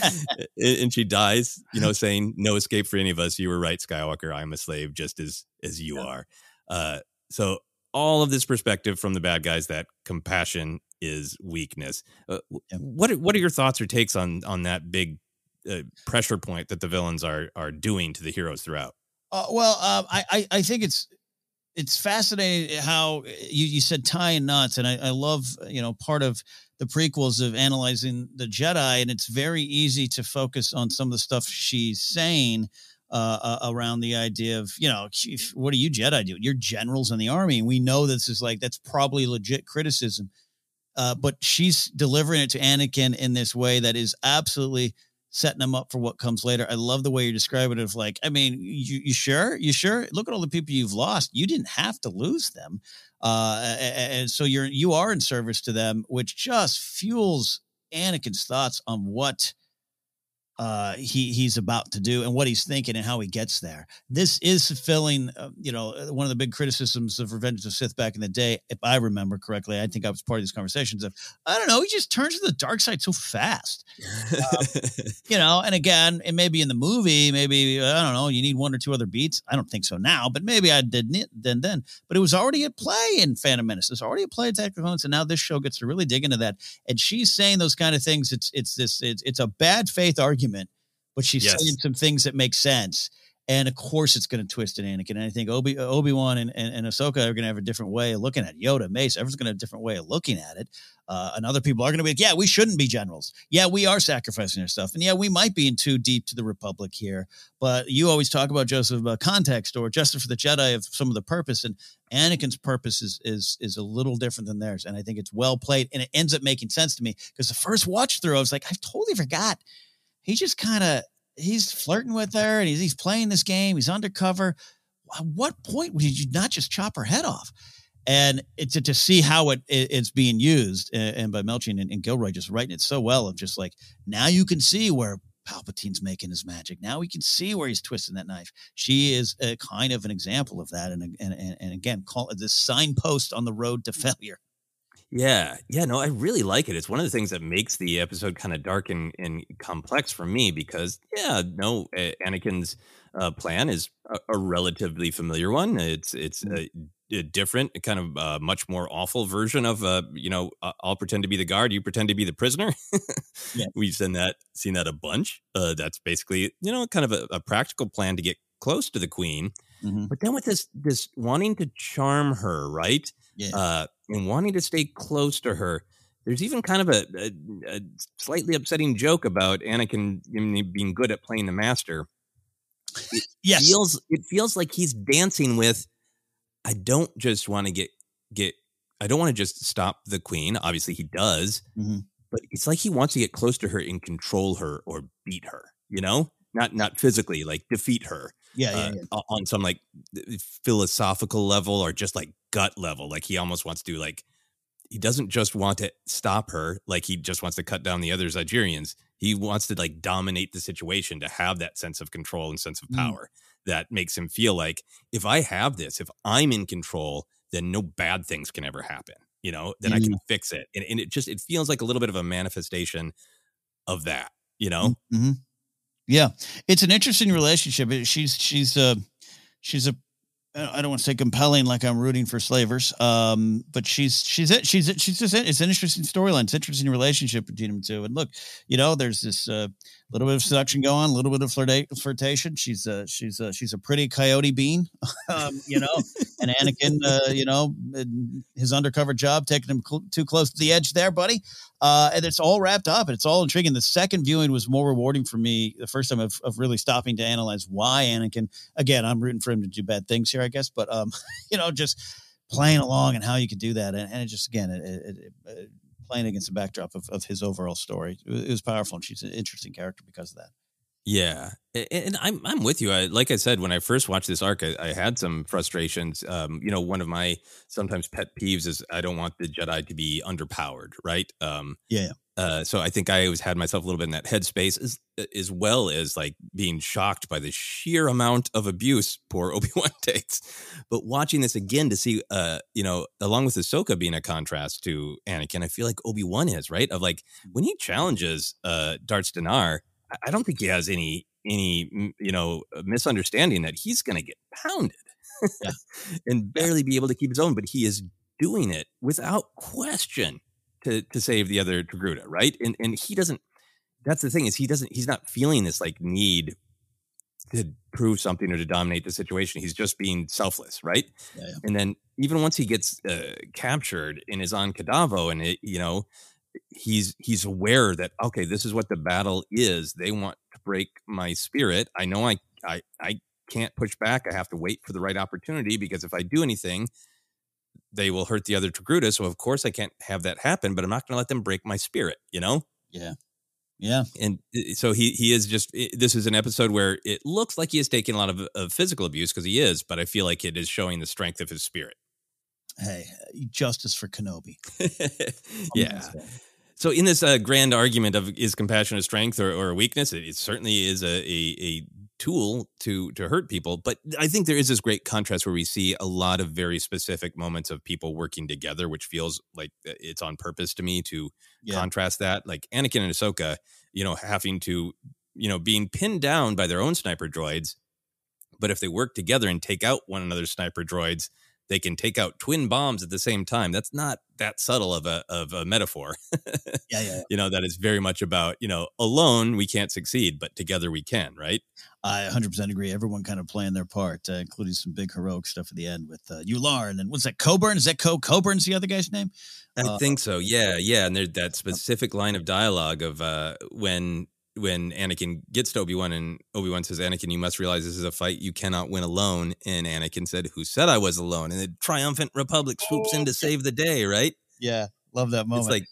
(laughs) and she dies, you know, saying, "No escape for any of us. You were right, Skywalker. I'm a slave, just as as you are." Uh, so all of this perspective from the bad guys that compassion is weakness. Uh, What what are your thoughts or takes on on that big uh, pressure point that the villains are are doing to the heroes throughout? Uh, well, uh, I, I I think it's it's fascinating how you, you said tie and knots, and I, I love you know part of the prequels of analyzing the Jedi, and it's very easy to focus on some of the stuff she's saying uh, uh, around the idea of you know chief, what do you Jedi do? You're generals in the army, and we know this is like that's probably legit criticism, uh, but she's delivering it to Anakin in this way that is absolutely setting them up for what comes later. I love the way you're describing it. Of like, I mean, you, you sure? You sure? Look at all the people you've lost. You didn't have to lose them, uh, a- a- and so you're you are in service to them, which just fuels Anakin's thoughts on what uh he he's about to do and what he's thinking and how he gets there this is fulfilling uh, you know uh, one of the big criticisms of revenge of the sith back in the day if i remember correctly i think i was part of these conversations of i don't know he just turns to the dark side so fast (laughs) you know, and again, it may be in the movie, maybe I don't know, you need one or two other beats. I don't think so now, but maybe I didn't then then. But it was already at play in Phantom Menace. It's already at play in Attack of the Clones, and now this show gets to really dig into that. And she's saying those kind of things. It's it's this it's it's a bad faith argument, but she's Yes. saying some things that make sense. And of course, it's going to twist in Anakin. And I think Obi Obi Wan and, and, and Ahsoka are going to have a different way of looking at it. Yoda, Mace, everyone's going to have a different way of looking at it. Uh, and other people are going to be like, yeah, we shouldn't be generals. Yeah, we are sacrificing our stuff. And yeah, we might be in too deep to the Republic here. But you always talk about Joseph about context or justice for the Jedi of some of the purpose. And Anakin's purpose is is is a little different than theirs. And I think it's well played. And it ends up making sense to me because the first watch through, I was like, I've totally forgot. He just kind of he's flirting with her and he's, he's playing this game. He's undercover. At what point did you not just chop her head off? And it's to, to see how it, it it's being used, uh, and by Melching and, and Gilroy just writing it so well of just like now you can see where Palpatine's making his magic. Now we can see where he's twisting that knife. She is a kind of an example of that, and and and, and again, call it this signpost on the road to (laughs) failure. Yeah, yeah, no, I really like it. It's one of the things that makes the episode kind of dark and, and complex for me because, yeah, no, uh, Anakin's uh, plan is a, a relatively familiar one. It's it's a, a different, kind of uh, much more awful version of, uh, you know, I'll pretend to be the guard, you pretend to be the prisoner. Yeah. (laughs) We've seen that seen that a bunch. Uh, that's basically, you know, kind of a, a practical plan to get close to the queen. Mm-hmm. But then with this this wanting to charm her, right? Yeah. Uh, and wanting to stay close to her. There's even kind of a, a, a slightly upsetting joke about Anakin being good at playing the master. It Yes. feels it feels like he's dancing with. I don't just want to get get. I don't want to just stop the queen. Obviously, he does, Mhm. but it's like he wants to get close to her and control her or beat her. You know, not not physically, like defeat her Yeah, yeah, uh, yeah. o- on some like philosophical level or just like gut level. Like he almost wants to like he doesn't just want to stop her like he just wants to cut down the other Zygerians. He wants to like dominate the situation to have that sense of control and sense of Mm. power that makes him feel like if I have this, if I'm in control, then no bad things can ever happen. You know, then I can Mm. fix it. And, and it just it feels like a little bit of a manifestation of that, you know? hmm Yeah, it's an interesting relationship. She's she's uh she's a I don't want to say compelling like I'm rooting for slavers, um, but she's she's it. She's it. She's just it. It's an interesting storyline. It's an interesting relationship between them two. And look, you know, there's this uh, little bit of seduction going on, a little bit of flirta- flirtation. She's a, she's a, she's a pretty coyote bean, (laughs) um, you know. and Anakin, uh, you know, his undercover job taking him cl- too close to the edge there, buddy. Uh, and it's all wrapped up and it's all intriguing. The second viewing was more rewarding for me. The first time of, of really stopping to analyze why Anakin. Again, I'm rooting for him to do bad things here, I guess, but um, (laughs) you know, just playing along and how you could do that, and, and it just again, it, it, it, uh, playing against the backdrop of, of his overall story, it was, powerful, and she's an interesting character because of that. Yeah, and I'm I'm with you. I, like I said, when I first watched this arc, I, I, had some frustrations. Um, you know, one of my sometimes pet peeves is I don't want the Jedi to be underpowered, right? Um, yeah. Uh, so I think I always had myself a little bit in that headspace, as as well as like being shocked by the sheer amount of abuse poor (laughs) Obi Wan takes. But watching this again to see, uh, you know, along with Ahsoka being a contrast to Anakin, I feel like Obi Wan is right of like when he challenges uh, Darts D'Nar I don't think he has any any you know misunderstanding that he's going to get pounded yeah. (laughs) and barely be able to keep his own, but he is doing it without question to to save the other Togruta, right? And and he doesn't. That's the thing is he doesn't. He's not feeling this like need to prove something or to dominate the situation. He's just being selfless, right? Yeah, yeah. And then even once he gets uh, captured and is on Kadavo, and it, you know he's he's aware that okay this is what the battle is they want to break my spirit i know i i, I can't push back i have to wait for the right opportunity because if i do anything they will hurt the other Togruta. So of course I can't have that happen, but I'm not going to let them break my spirit, you know? Yeah. Yeah. And uh, so he he is just this is an episode where it looks like he is taking a lot of, of physical abuse because he is, but I feel like it is showing the strength of his spirit. Hey, justice for Kenobi. (laughs) yeah. So, in this uh, grand argument of is compassion a strength or, or a weakness, it, it certainly is a, a, a tool to to hurt people. But I think there is this great contrast where we see a lot of very specific moments of people working together, which feels like uh, it's on purpose to me to yeah. contrast that. Like Anakin and Ahsoka, you know, having to, you know, being pinned down by their own sniper droids, but if they work together and take out one another's sniper droids, they can take out twin bombs at the same time. That's not that subtle of a of a metaphor. (laughs) yeah, yeah, You know, that is very much about, you know, alone we can't succeed, but together we can, right? I 100% agree. Everyone kind of playing their part, uh, including some big heroic stuff at the end with uh, Yularen and what's that? Coburn? Is that Co Coburn's the other guy's name? I uh, think so. Yeah, yeah. And there's that specific line of dialogue of uh, when when Anakin gets to Obi Wan and Obi Wan says, "Anakin, you must realize this is a fight you cannot win alone." And Anakin said, "Who said I was alone?" And the triumphant Republic swoops in to save the day. Right? Yeah, love that moment. It's like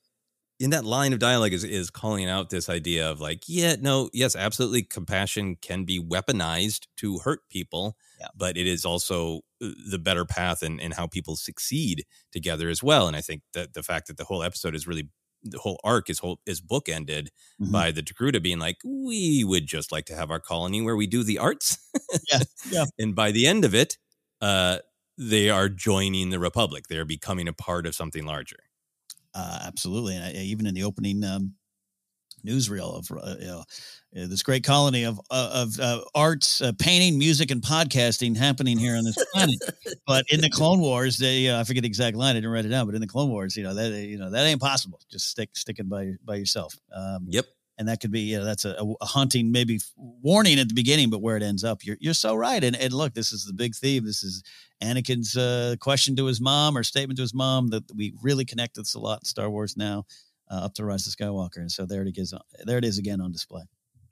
in that line of dialogue is is calling out this idea of like, yeah, no, yes, absolutely, compassion can be weaponized to hurt people, yeah. but it is also uh, the better path and and how people succeed together as well. And I think that the fact that the whole episode is really the whole arc is whole is bookended mm-hmm. by the Togruta being like, we would just like to have our colony where we do the arts. yeah, yeah. (laughs) And by the end of it, uh, they are joining the Republic. They are becoming a part of something larger. Uh, absolutely, and even in the opening um, newsreel of uh, you know, uh, this great colony of uh, of uh, arts, uh, painting, music, and podcasting happening here on this planet. but in the Clone Wars, they I forget the exact line. I didn't write it down, but in the Clone Wars, you know that you know that ain't possible. Just stick sticking by by yourself. Um, yep. And that could be, you know, that's a, a, haunting, maybe warning at the beginning, but where it ends up, you're you're so right. And and look, this is the big theme. This is Anakin's uh, question to his mom or statement to his mom that we really connect this a lot in Star Wars now uh, up to Rise of Skywalker. And so there it is. There it is again on display.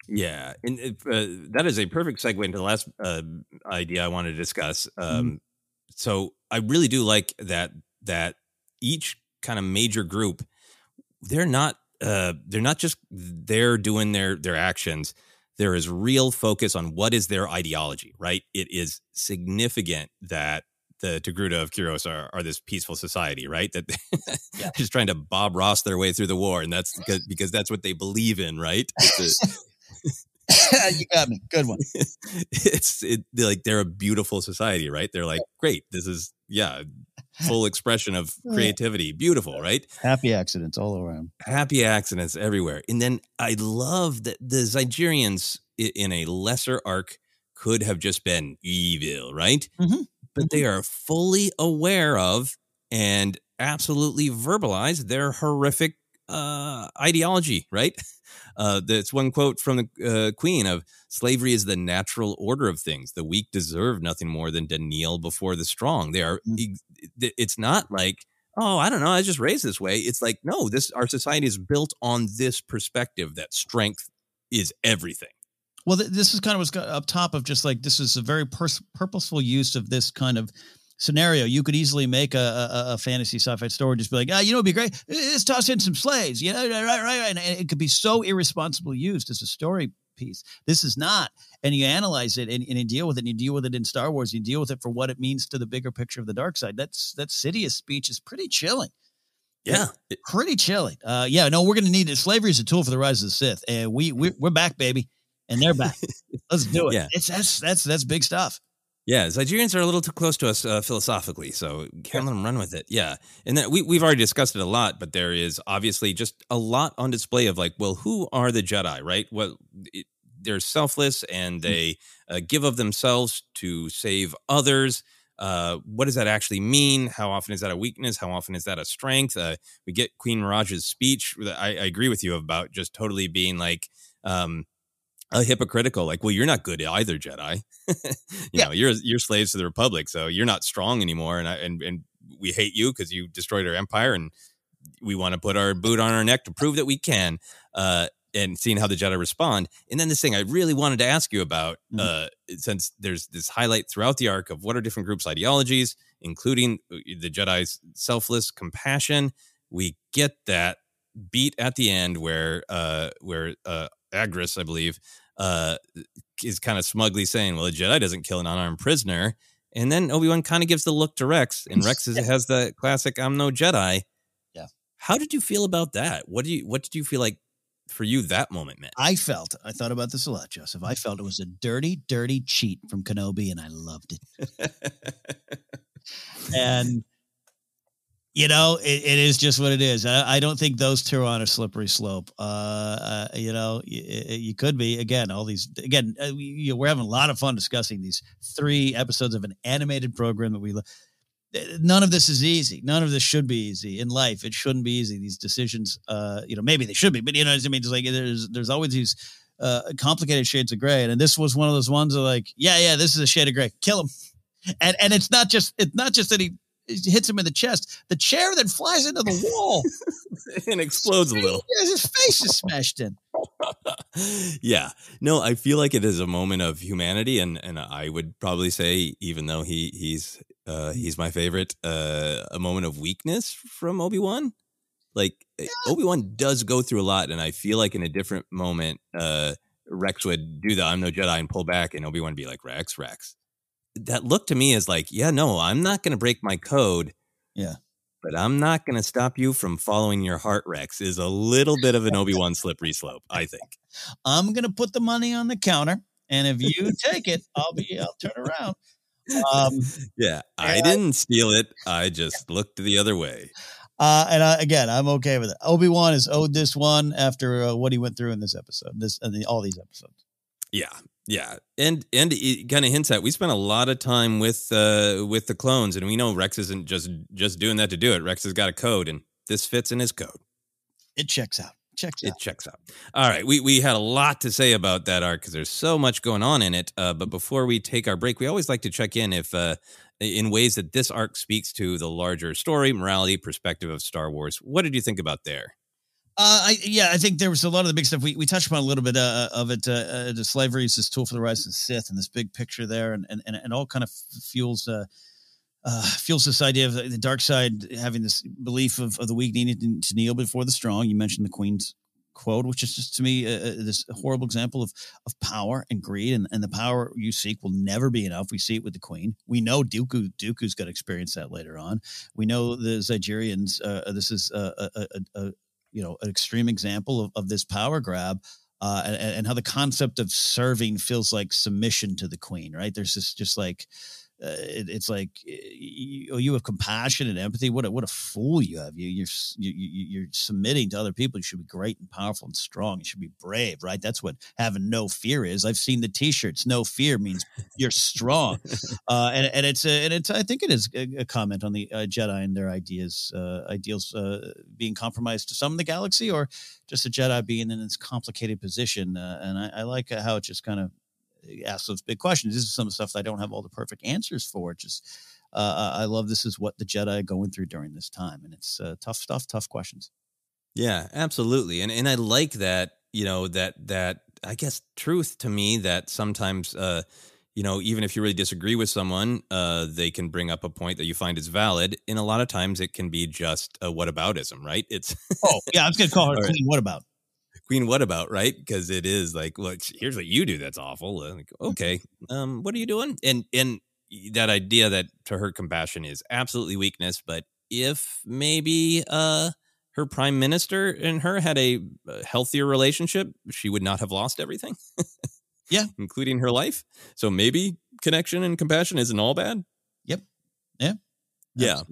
Yeah, and uh, that is a perfect segue into the last uh, idea I wanted to discuss. Mm-hmm. Um, mm-hmm. So I really do like that that each kind of major group, they're not uh, they're not just they're doing their their actions. There is real focus on what is their ideology. Right? It is significant that the Togruta of Kiros are, are this peaceful society, right? That yeah. (laughs) just trying to Bob Ross their way through the war, and that's because, because that's what they believe in, right? (laughs) you got me. Good one. (laughs) It's it, they're like they're a beautiful society, right? They're like, great. This is yeah, full expression of creativity. Beautiful, right? Happy accidents all around. Happy accidents everywhere. And then I love that the Zygerians in a lesser arc could have just been evil, right? Mm-hmm but they are fully aware of and absolutely verbalize their horrific uh, ideology, right? (laughs) Uh, that's one quote from the uh, Queen of slavery is the natural order of things. The weak deserve nothing more than to kneel before the strong. They are, mm. it's not like, oh, I don't know, I was just raised this way. It's like, no, this, our society is built on this perspective that strength is everything. Well, th- this is kind of what's up top of just like this is a very pers- purposeful use of this kind of scenario. You could easily make a, a, a fantasy sci-fi story, just be like, ah, you know, it'd be great. Let's toss in some slaves, you know, right, right, right. And it could be so irresponsibly used as a story piece. This is not. And you analyze it and, and you deal with it. And you deal with it in Star Wars. You deal with it for what it means to the bigger picture of the dark side. That's that Sidious speech is pretty chilling. Yeah, pretty chilling. Uh, yeah, no, we're going to need it. Slavery is a tool for the rise of the Sith, and we we're, we're back, baby, and they're back. (laughs) Let's do it. Yeah. It's that's that's that's big stuff. Yeah, Zygerians are a little too close to us uh, philosophically, so can't let them run with it. Yeah, and then we we've already discussed it a lot, but there is obviously just a lot on display of like, well, who are the Jedi, right? Well, it, they're selfless and Hmm. they uh, give of themselves to save others. Uh, what does that actually mean? How often is that a weakness? How often is that a strength? Uh, we get Queen Miraj's speech. I, I agree with you about just totally being like. Um, a hypocritical like well you're not good either jedi. (laughs) You know you're you're slaves to the republic so you're not strong anymore and I, and and we hate you because you destroyed our empire and we want to put our boot on our neck to prove that we can uh and seeing how the jedi respond and then this thing i really wanted to ask you about uh since there's this highlight throughout the arc of what are different groups ideologies including uh, the jedi's selfless compassion we get that beat at the end where uh where uh Agruss i believe uh is kind of smugly saying well a jedi doesn't kill an unarmed prisoner and then obi-wan kind of gives the look to rex and rex is, has the classic i'm no jedi Yeah. how did you feel about that what do you what did you feel like for you that moment man I felt, I thought about this a lot, Joseph. I felt it was a dirty, dirty cheat from Kenobi, and I loved it. (laughs) and you know, it, it is just what it is. I, I don't think those two are on a slippery slope. Uh, uh you know, you, could be again. All these again, uh, we, you know, we're having a lot of fun discussing these three episodes of an animated program that we. lo- None of this is easy. None of this should be easy in life. It shouldn't be easy. These decisions, uh, you know, maybe they should be, but you know what I mean. It's like there's there's always these uh, complicated shades of gray, and this was one of those ones of like, yeah, yeah, this is a shade of gray. Kill him, and and it's not just it's not just that he hits him in the chest. The chair then flies into the wall. (laughs) and explodes a little Yeah, his face is smashed in. (laughs) yeah no i feel like it is a moment of humanity and and i would probably say even though he he's uh he's my favorite uh a moment of weakness from obi-wan like eh, obi-wan does go through a lot and i feel like in a different moment uh rex would do the i'm no jedi and pull back and obi-wan would be like rex rex that look to me is like yeah no i'm not gonna break my code Yeah. but I'm not going to stop you from following your heart, Rex, is a little bit of an Obi Wan slippery slope, I think. (laughs) I'm gonna put the money on the counter, and if you take it, I'll be I'll turn around. Um, Yeah, I didn't steal it. I just looked the other way. Uh, and I, again, I'm okay with it. Obi Wan is owed this one after uh, what he went through in this episode, this and the, all these episodes. Yeah, yeah, and and it kind of hints at we spent a lot of time with uh with the clones, and we know Rex isn't just just doing that to do it. Rex has got a code, and this fits in his code. It checks out. Checks It out. checks out. All right, we we had a lot to say about that arc because there's so much going on in it. Uh, but before we take our break, we always like to check in if uh, in ways that this arc speaks to the larger story, morality, perspective of Star Wars. What did you think about there? Uh, I, yeah, I think there was a lot of the big stuff we, we touched upon a little bit uh, of it. Uh, uh, the slavery is this tool for the rise of the Sith, and this big picture there, and and, and, all kind of fuels uh, uh, fuels this idea of the dark side having this belief of, of the weak needing to kneel before the strong. You mentioned the Queen's quote, which is just to me uh, uh, this horrible example of of power and greed, and, and the power you seek will never be enough. We see it with the Queen. We know Dooku Dooku's going to experience that later on. We know the Zygerians. Uh, this is a, a, a you know an extreme example of, of this power grab. Uh, and, and how the concept of serving feels like submission to the queen, right? There's this just like uh, it, it's like you, you have compassion and empathy. What a what a fool you have! You you're you, you- you're submitting to other people. You should be great and powerful and strong. You should be brave, right? That's what having no fear is. I've seen the T-shirts. No fear means you're strong, (laughs) uh, and and it's a, and it's I think it is a, a comment on the uh, Jedi and their ideas uh, ideals uh, being compromised to some in the galaxy, or just a Jedi being in this complicated position. Uh, and I, I like how it just kind of asks those big questions. This is some stuff that I don't have all the perfect answers for. Just uh, I love this is what the Jedi are going through during this time, and it's uh, tough stuff, tough questions. Yeah, absolutely. And and I like that, you know, that that I guess truth to me that sometimes uh you know, even if you really disagree with someone, uh, they can bring up a point that you find is valid. And a lot of times it can be just a whataboutism, right? It's Oh yeah, I was going to call (laughs) her All right. What about? Queen, what about right? Because it is like, well, here's what you do that's awful. Like, okay, um, what are you doing? And and that idea that to her compassion is absolutely weakness, but if maybe uh her prime minister and her had a healthier relationship, she would not have lost everything. yeah, (laughs) including her life. So maybe connection and compassion isn't all bad. Yep. Yeah. Yeah.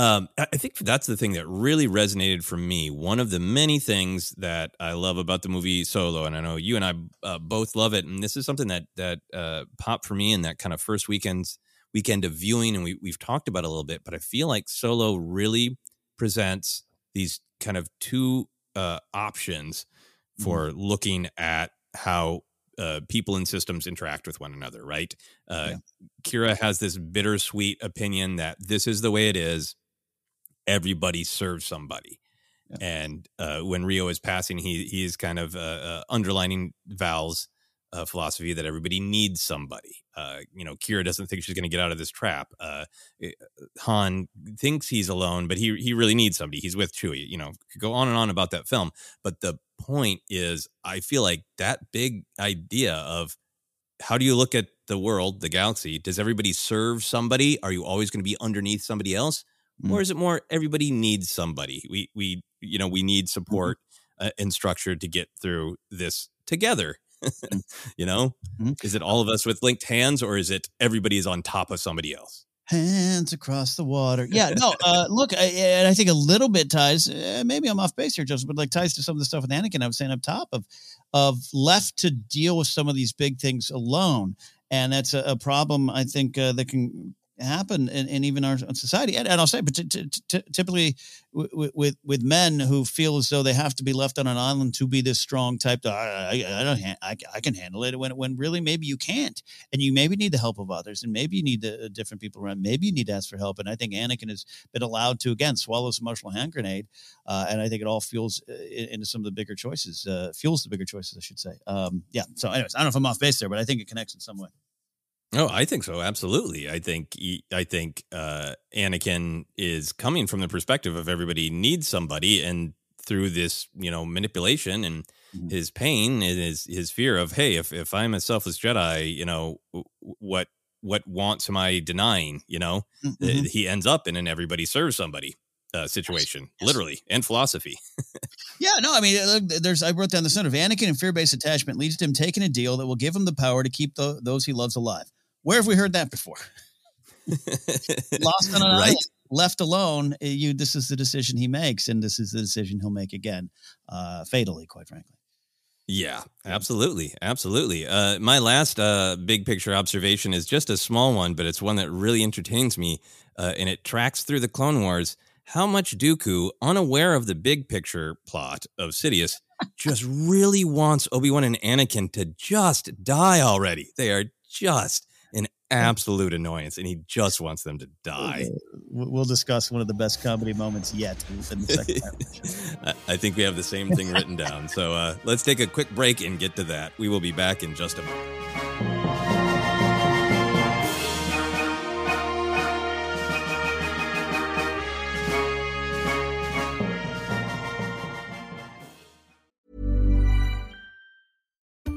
Um, I think that's the thing that really resonated for me. One of the many things that I love about the movie Solo, and I know you and I uh, both love it. And this is something that that uh, popped for me in that kind of first weekends weekend of viewing, and we we've talked about a little bit. But I feel like Solo really presents these kind of two uh, options for mm-hmm. looking at how uh, people and systems interact with one another, right? Uh, yeah. Qi'ra has this bittersweet opinion that this is the way it is. Everybody serves somebody. Yeah. And uh, when Rio is passing, he he is kind of uh, uh, underlining Val's uh, philosophy that everybody needs somebody. Uh, you know, Qi'ra doesn't think she's going to get out of this trap. Uh, eh, Han thinks he's alone, but he he really needs somebody. He's with Chewie. You know, go on and on about that film. But the point is, I feel like that big idea of how do you look at the world, the galaxy? Does everybody serve somebody? Are you always going to be underneath somebody else? Mm. Or is it more everybody needs somebody? We we you know we need mm-hmm. support mm-hmm. uh, and structure to get through this together Mm. (laughs) you know, mm-hmm. is it all of us with linked hands or is it everybody is on top of somebody else? Hands across the water. Yeah, no, (laughs) uh, look, I, and I think a little bit ties, uh, maybe I'm off base here, Joseph, but like ties to some of the stuff with Anakin I was saying up top of, of left to deal with some of these big things alone. And that's a, a problem I think uh, that can happen in, in even our society. And, and I'll say, but t- t- t- typically w- with with men who feel as though they have to be left on an island to be this strong type, to, I, I, I don't, ha- I, I, can handle it. When when really maybe you can't, and you maybe need the help of others, and maybe you need the, uh, different people around. Maybe you need to ask for help. And I think Anakin has been allowed to again swallow some emotional hand grenade, uh, and I think it all fuels uh, into some of the bigger choices, uh, fuels the bigger choices, I should say. Um, yeah. So, anyways, I don't know if I'm off base there, but I think it connects in some way. Oh, I think so. Absolutely. I think I think uh, Anakin is coming from the perspective of everybody needs somebody, and through this, you know, manipulation and mm-hmm. his pain and his his fear of, hey, if if I'm a selfless Jedi, you know, what what wants am I denying? You know, mm-hmm. he ends up in an everybody serves somebody uh, situation, yes. literally, and philosophy. (laughs) yeah, no, I mean, look, there's I wrote down the note of Anakin and fear-based attachment leads to him taking a deal that will give him the power to keep the, those he loves alive. Where have we heard that before? (laughs) Lost on an right? island, left alone. Eh, you, this is the decision he makes, and this is the decision he'll make again, uh, fatally, quite frankly. Yeah, absolutely, absolutely. Uh, my last uh, big picture observation is just a small one, but it's one that really entertains me, uh, and it tracks through the Clone Wars. How much Dooku, unaware of the big picture plot of Sidious, just really wants Obi Wan and Anakin to just die already. They are just absolute annoyance, and he just wants them to die. We'll discuss one of the best comedy moments yet in the second (laughs) I think we have the same thing written down. So uh, let's take a quick break and get to that. We will be back in just a moment.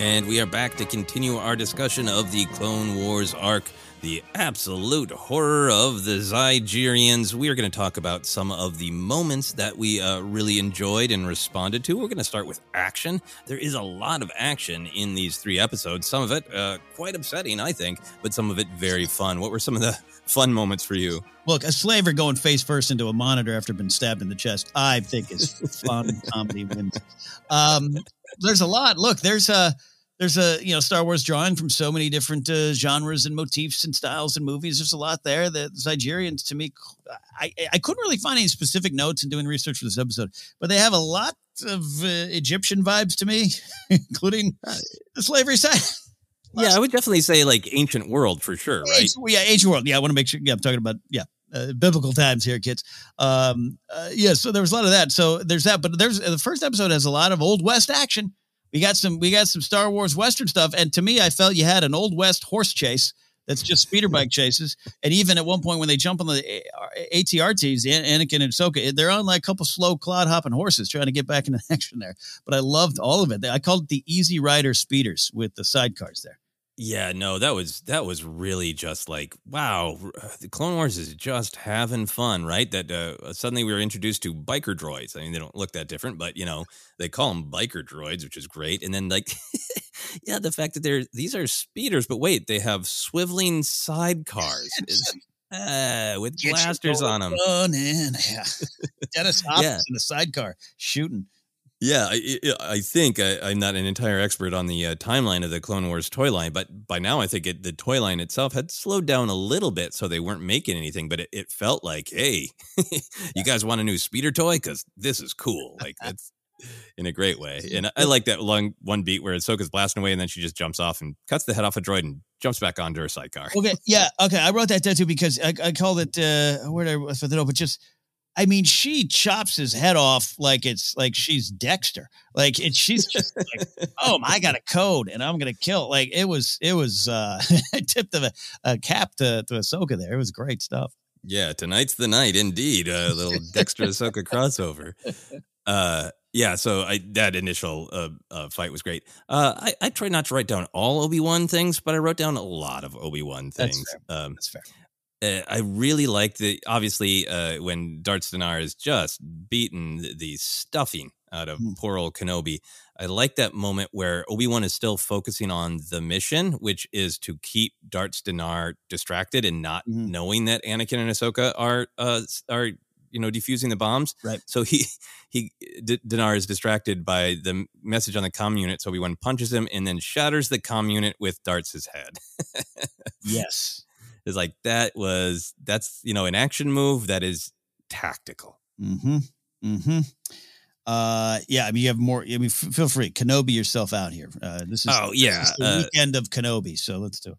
And we are back to continue our discussion of the Clone Wars arc, the absolute horror of the Zygerians. We are going to talk about some of the moments that we uh, really enjoyed and responded to. We're going to start with action. There is a lot of action in these three episodes. Some of it uh, quite upsetting, I think, but some of it very fun. What were some of the (laughs) fun moments for you? Look, a slaver going face first into a monitor after being stabbed in the chest, I think is (laughs) fun comedy wins. Um, there's a lot. Look, there's a there's a you know Star Wars drawing from so many different uh, genres and motifs and styles and movies. There's a lot there. The Zygerians, to me, I I couldn't really find any specific notes in doing research for this episode, but they have a lot of uh, Egyptian vibes to me, (laughs) including the slavery side. (laughs) Yeah, I would definitely say like ancient world for sure, right? Ancient, yeah, ancient world. Yeah, I want to make sure. Yeah, I'm talking about yeah. Uh, biblical times here, kids. Um, uh, yeah, so there was a lot of that. So there's that, but there's the first episode has a lot of old west action. We got some we got some Star Wars Western stuff, and to me, I felt you had an old west horse chase that's just speeder bike chases. And even at one point when they jump on the ATRTs, Anakin and Ahsoka, eh, they're on like a couple slow clod hopping horses trying to get back into (laughs) action there. But I loved all of it. I called it the Easy Rider speeders with the sidecars there. Yeah, no, that was that was really just like wow, the Clone Wars is just having fun, right? That uh, suddenly we were introduced to biker droids. I mean, they don't look that different, but you know, they call them biker droids, which is great. And then like, (laughs) yeah, the fact that they're these are speeders, but wait, they have swiveling sidecars. (laughs) Uh, with Get blasters on them. Running. Yeah. (laughs) Dennis Hopper Yeah. in the sidecar shooting. Yeah, I, I I think I, I'm not an entire expert on the uh, timeline of the Clone Wars toy line, but by now I think it, the toy line itself had slowed down a little bit, so they weren't making anything. But it, it felt like, hey, (laughs) you guys want a new speeder toy? Because this is cool. Like (laughs) that's in a great way. And I, I like that long one beat where Ahsoka's blasting away, and then she just jumps off and cuts the head off a droid and jumps back onto her sidecar. Okay, yeah, (laughs) okay. I wrote that down too because I, I called it uh where did I put it? But just I mean, she chops his head off like it's like she's Dexter. Like it, she's just like, oh, I got a code and I'm gonna kill. Like it was, it was. uh (laughs) tipped a, a cap to to Ahsoka there. It was great stuff. Yeah, tonight's the night, indeed. A little Dexter Ahsoka crossover. Uh, yeah, so I that initial uh, uh, fight was great. Uh, I, I tried not to write down all Obi Wan things, but I wrote down a lot of Obi Wan That's things. fair. Um, That's fair. Uh, I really like the obviously uh, when Darts D'Nar is just beaten the, the stuffing out of Mm. poor old Kenobi. I like that moment where Obi Wan is still focusing on the mission, which is to keep Darts D'Nar distracted and not Mhm. knowing that Anakin and Ahsoka are uh, are you know defusing the bombs. Right. So he he D- D'Nar is distracted by the message on the comm unit. So Obi Wan punches him and then shatters the comm unit with Darts' head. (laughs) Yes. Is like that was that's you know an action move that is tactical. Mm-hmm. Mm-hmm. Uh, yeah. I mean, you have more. I mean, f- feel free, Kenobi yourself out here. Uh, this is Oh, yeah, is the uh, weekend of Kenobi. So let's do it.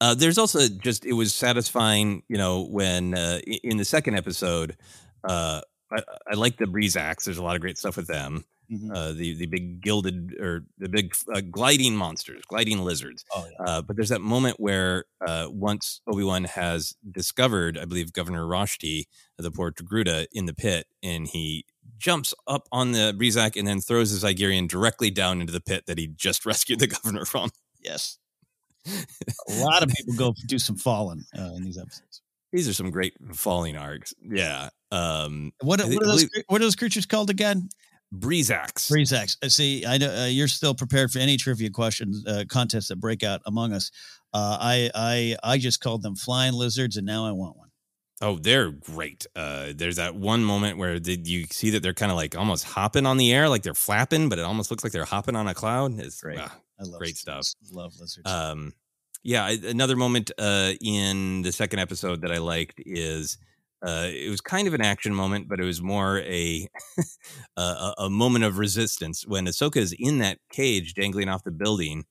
Uh, there's also just it was satisfying, you know, when uh, in the second episode, uh, I, I like the breeze. There's a lot of great stuff with them. Mhm. Uh, the the big gilded or the big uh, gliding monsters, gliding lizards. Oh, yeah. Uh, but there's that moment where uh, once Obi Wan has discovered, I believe Governor Roshti, the poor Togruta, in the pit, and he jumps up on the Breezak and then throws the Zygerian directly down into the pit that he just (laughs) rescued the governor from. Yes. (laughs) A lot of people go do some falling uh, in these episodes. These are some great falling arcs. Yeah. Um, What, what, are those, what are those creatures called again? Breezax. Breezax. See. I know uh, you're still prepared for any trivia questions uh, contests that break out among us. Uh, I I I just called them flying lizards, and now I want one. Oh, they're great. Uh, there's that one moment where the, you see that they're kind of like almost hopping on the air, like they're flapping, but it almost looks like they're hopping on a cloud. It's Great. ah, I love great stuff. Love lizards. Um, yeah, I- another moment uh, in the second episode that I liked is uh, it was kind of an action moment, but it was more (laughs) a a, a- moment of resistance when Ahsoka is in that cage dangling off the building,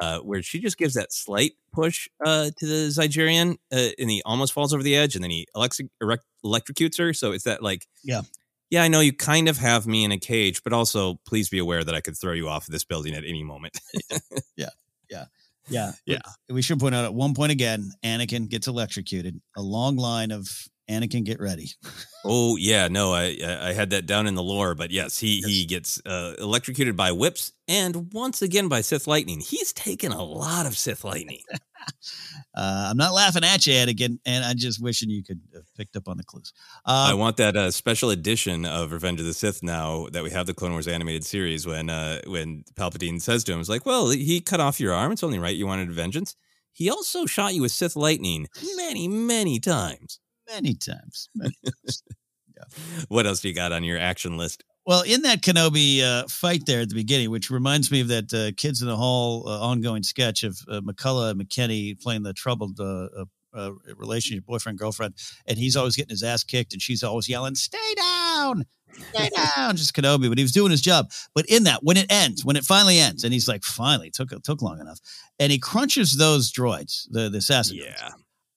uh, where she just gives that slight push uh, to the Zygerian, uh, and he almost falls over the edge, and then he erect- electrocutes her. So it's that like, Yeah. yeah, I know you kind of have me in a cage, but also please be aware that I could throw you off of this building at any moment. yeah, (laughs) yeah, yeah, Yeah. We, we should point out at one point again, Anakin gets electrocuted. A long line of Anakin, get ready. (laughs) Oh yeah, no, I I I had that down in the lore, but yes, he he gets uh, electrocuted by whips and once again by Sith lightning. He's taken a lot of Sith lightning. (laughs) Uh, I'm not laughing at you, Anakin, and I'm just wishing you could have picked up on the clues. I Uh, want that uh, special edition of Revenge of the Sith now that we have the Clone Wars animated series. When uh, when Palpatine says to him, "It's like, well, he cut off your arm. It's only right you wanted vengeance. He also shot you with Sith lightning many, many times. Many times. Many (laughs) times. What else do you got on your action list? Well, in that Kenobi uh, fight there at the beginning, which reminds me of that uh, Kids in the Hall uh, ongoing sketch of uh, McCulloch and McKinney playing the troubled uh, uh, relationship, boyfriend, girlfriend, and he's always getting his ass kicked, and she's always yelling, "Stay down, stay (laughs) down," just Kenobi. But he was doing his job. But in that, when it ends, when it finally ends, and he's like, "Finally, it took it took long enough," and he crunches those droids, the the assassin. droids. Yeah.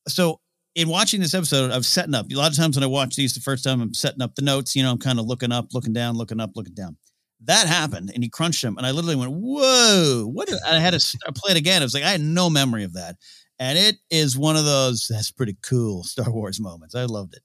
So in watching this episode, I'm setting up. A lot of times when I watch these the first time, I'm setting up the notes. You know, I'm kind of looking up, looking down, looking up, looking down. That happened, and he crunched him, and I literally went, "Whoa!" What? is-" I had to play it again. I was like, I had no memory of that, and it is one of those that's pretty cool (laughs) Star Wars moments. I loved it.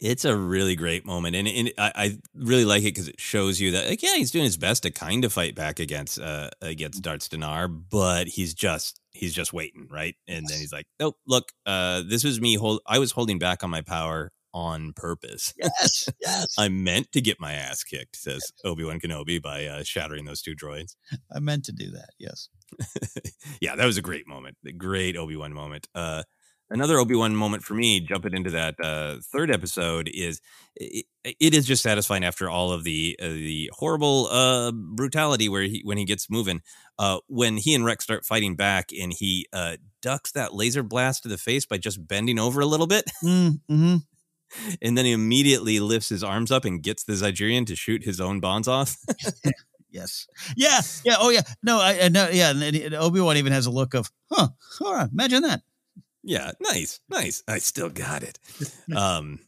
It's a really great moment, and, and I, I really like it because it shows you that, like, yeah, he's doing his best to kind of fight back against uh, against Darts D'Nar, but he's just he's just waiting, right? And then he's like, "Nope, look, uh, this was me. Hold, I was holding back on my power on purpose. Yes, (laughs) yes. I meant to get my ass kicked," says Obi Wan Kenobi by uh, shattering those two droids. I meant to do that. Yes. (laughs) yeah, that was a great moment. A great Obi Wan moment. Uh, another Obi Wan moment for me, jumping into that uh, third episode, is it, it is just satisfying after all of the uh, the horrible uh, brutality where he when he gets moving. Uh, when he and Rex start fighting back, and he uh, ducks that laser blast to the face by just bending over a little bit, Mm-hmm. (laughs) and then he immediately lifts his arms up and gets the Zygerian to shoot his own bonds off. (laughs) Yes. Yeah. Yeah. Oh, yeah. No, I, I know. Yeah. And Obi Wan even has a look of, huh, all right, imagine that. Yeah, nice, nice. I still got it. (laughs) Um,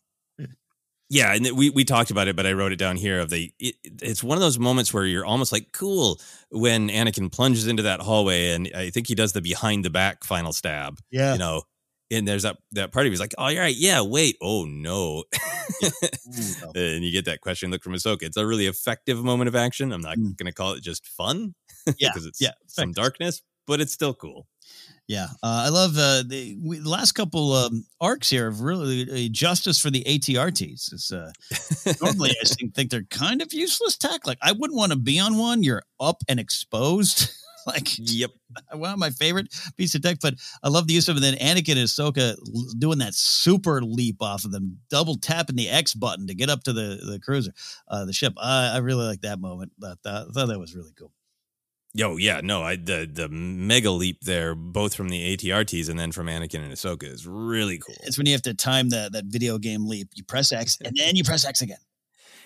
yeah, and we we talked about it, but I wrote it down here. Of the, it, it's one of those moments where you're almost like cool when Anakin plunges into that hallway, and I think he does the behind the back final stab. Yeah. you know, and there's that that part of he's like, oh, you're right, yeah, wait, oh (laughs) no, and you get that question look from Ahsoka. It's a really effective moment of action. I'm not going to call it just fun, Mm. (laughs) Yeah, because it's yeah, some darkness, but it's still cool. Yeah, uh, I love uh, the, we, the last couple um, arcs here of really uh, justice for the ATRTs. It's, uh, normally, I think, (laughs) think they're kind of useless tech. Like, I wouldn't want to be on one. You're up and exposed. (laughs) like, yep, one of my favorite piece of tech. But I love the use of it. Then Anakin and Ahsoka doing that super leap off of them, double tapping the X button to get up to the the cruiser, uh, the ship. I, I really like that moment. That, that, I thought that was really cool. Yo, yeah, no, I the the mega leap there, both from the ATRTs and then from Anakin and Ahsoka, is really cool. It's when you have to time that that video game leap. You press X and then you press X again.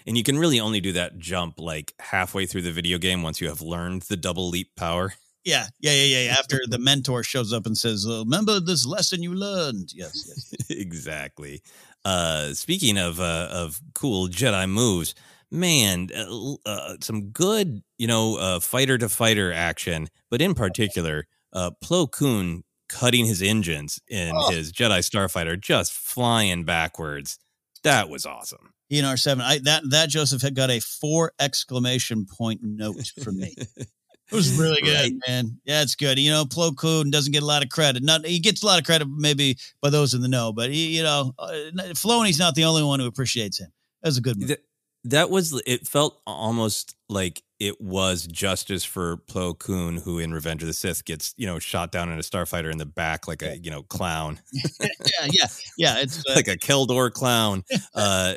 And you can really only do that jump like halfway through the video game once you have learned the double leap power. Yeah, yeah, yeah, yeah. After (laughs) the mentor shows up and says, uh, "Remember this lesson you learned." Yes, yes. (laughs) exactly. Uh, speaking of uh, of cool Jedi moves, man, uh, uh, some good, you know, uh, fighter to fighter action, but in particular, uh, Plo Koon cutting his engines in oh. his Jedi Starfighter, just flying backwards. That was awesome. ENR seven. I that that Joseph had got a four exclamation point note from me. It was really (laughs) good, right. man. Yeah, it's good. You know, Plo Koon doesn't get a lot of credit. Not he gets a lot of credit maybe by those in the know, but he, you know, uh, Filoni's not the only one who appreciates him. That was a good movie that was it felt almost like it was justice for Plo Koon, who in Revenge of the Sith gets you know shot down in a starfighter in the back like a you know clown. (laughs) yeah, yeah, yeah. It's (laughs) uh, like a Kel Dor clown. (laughs) uh,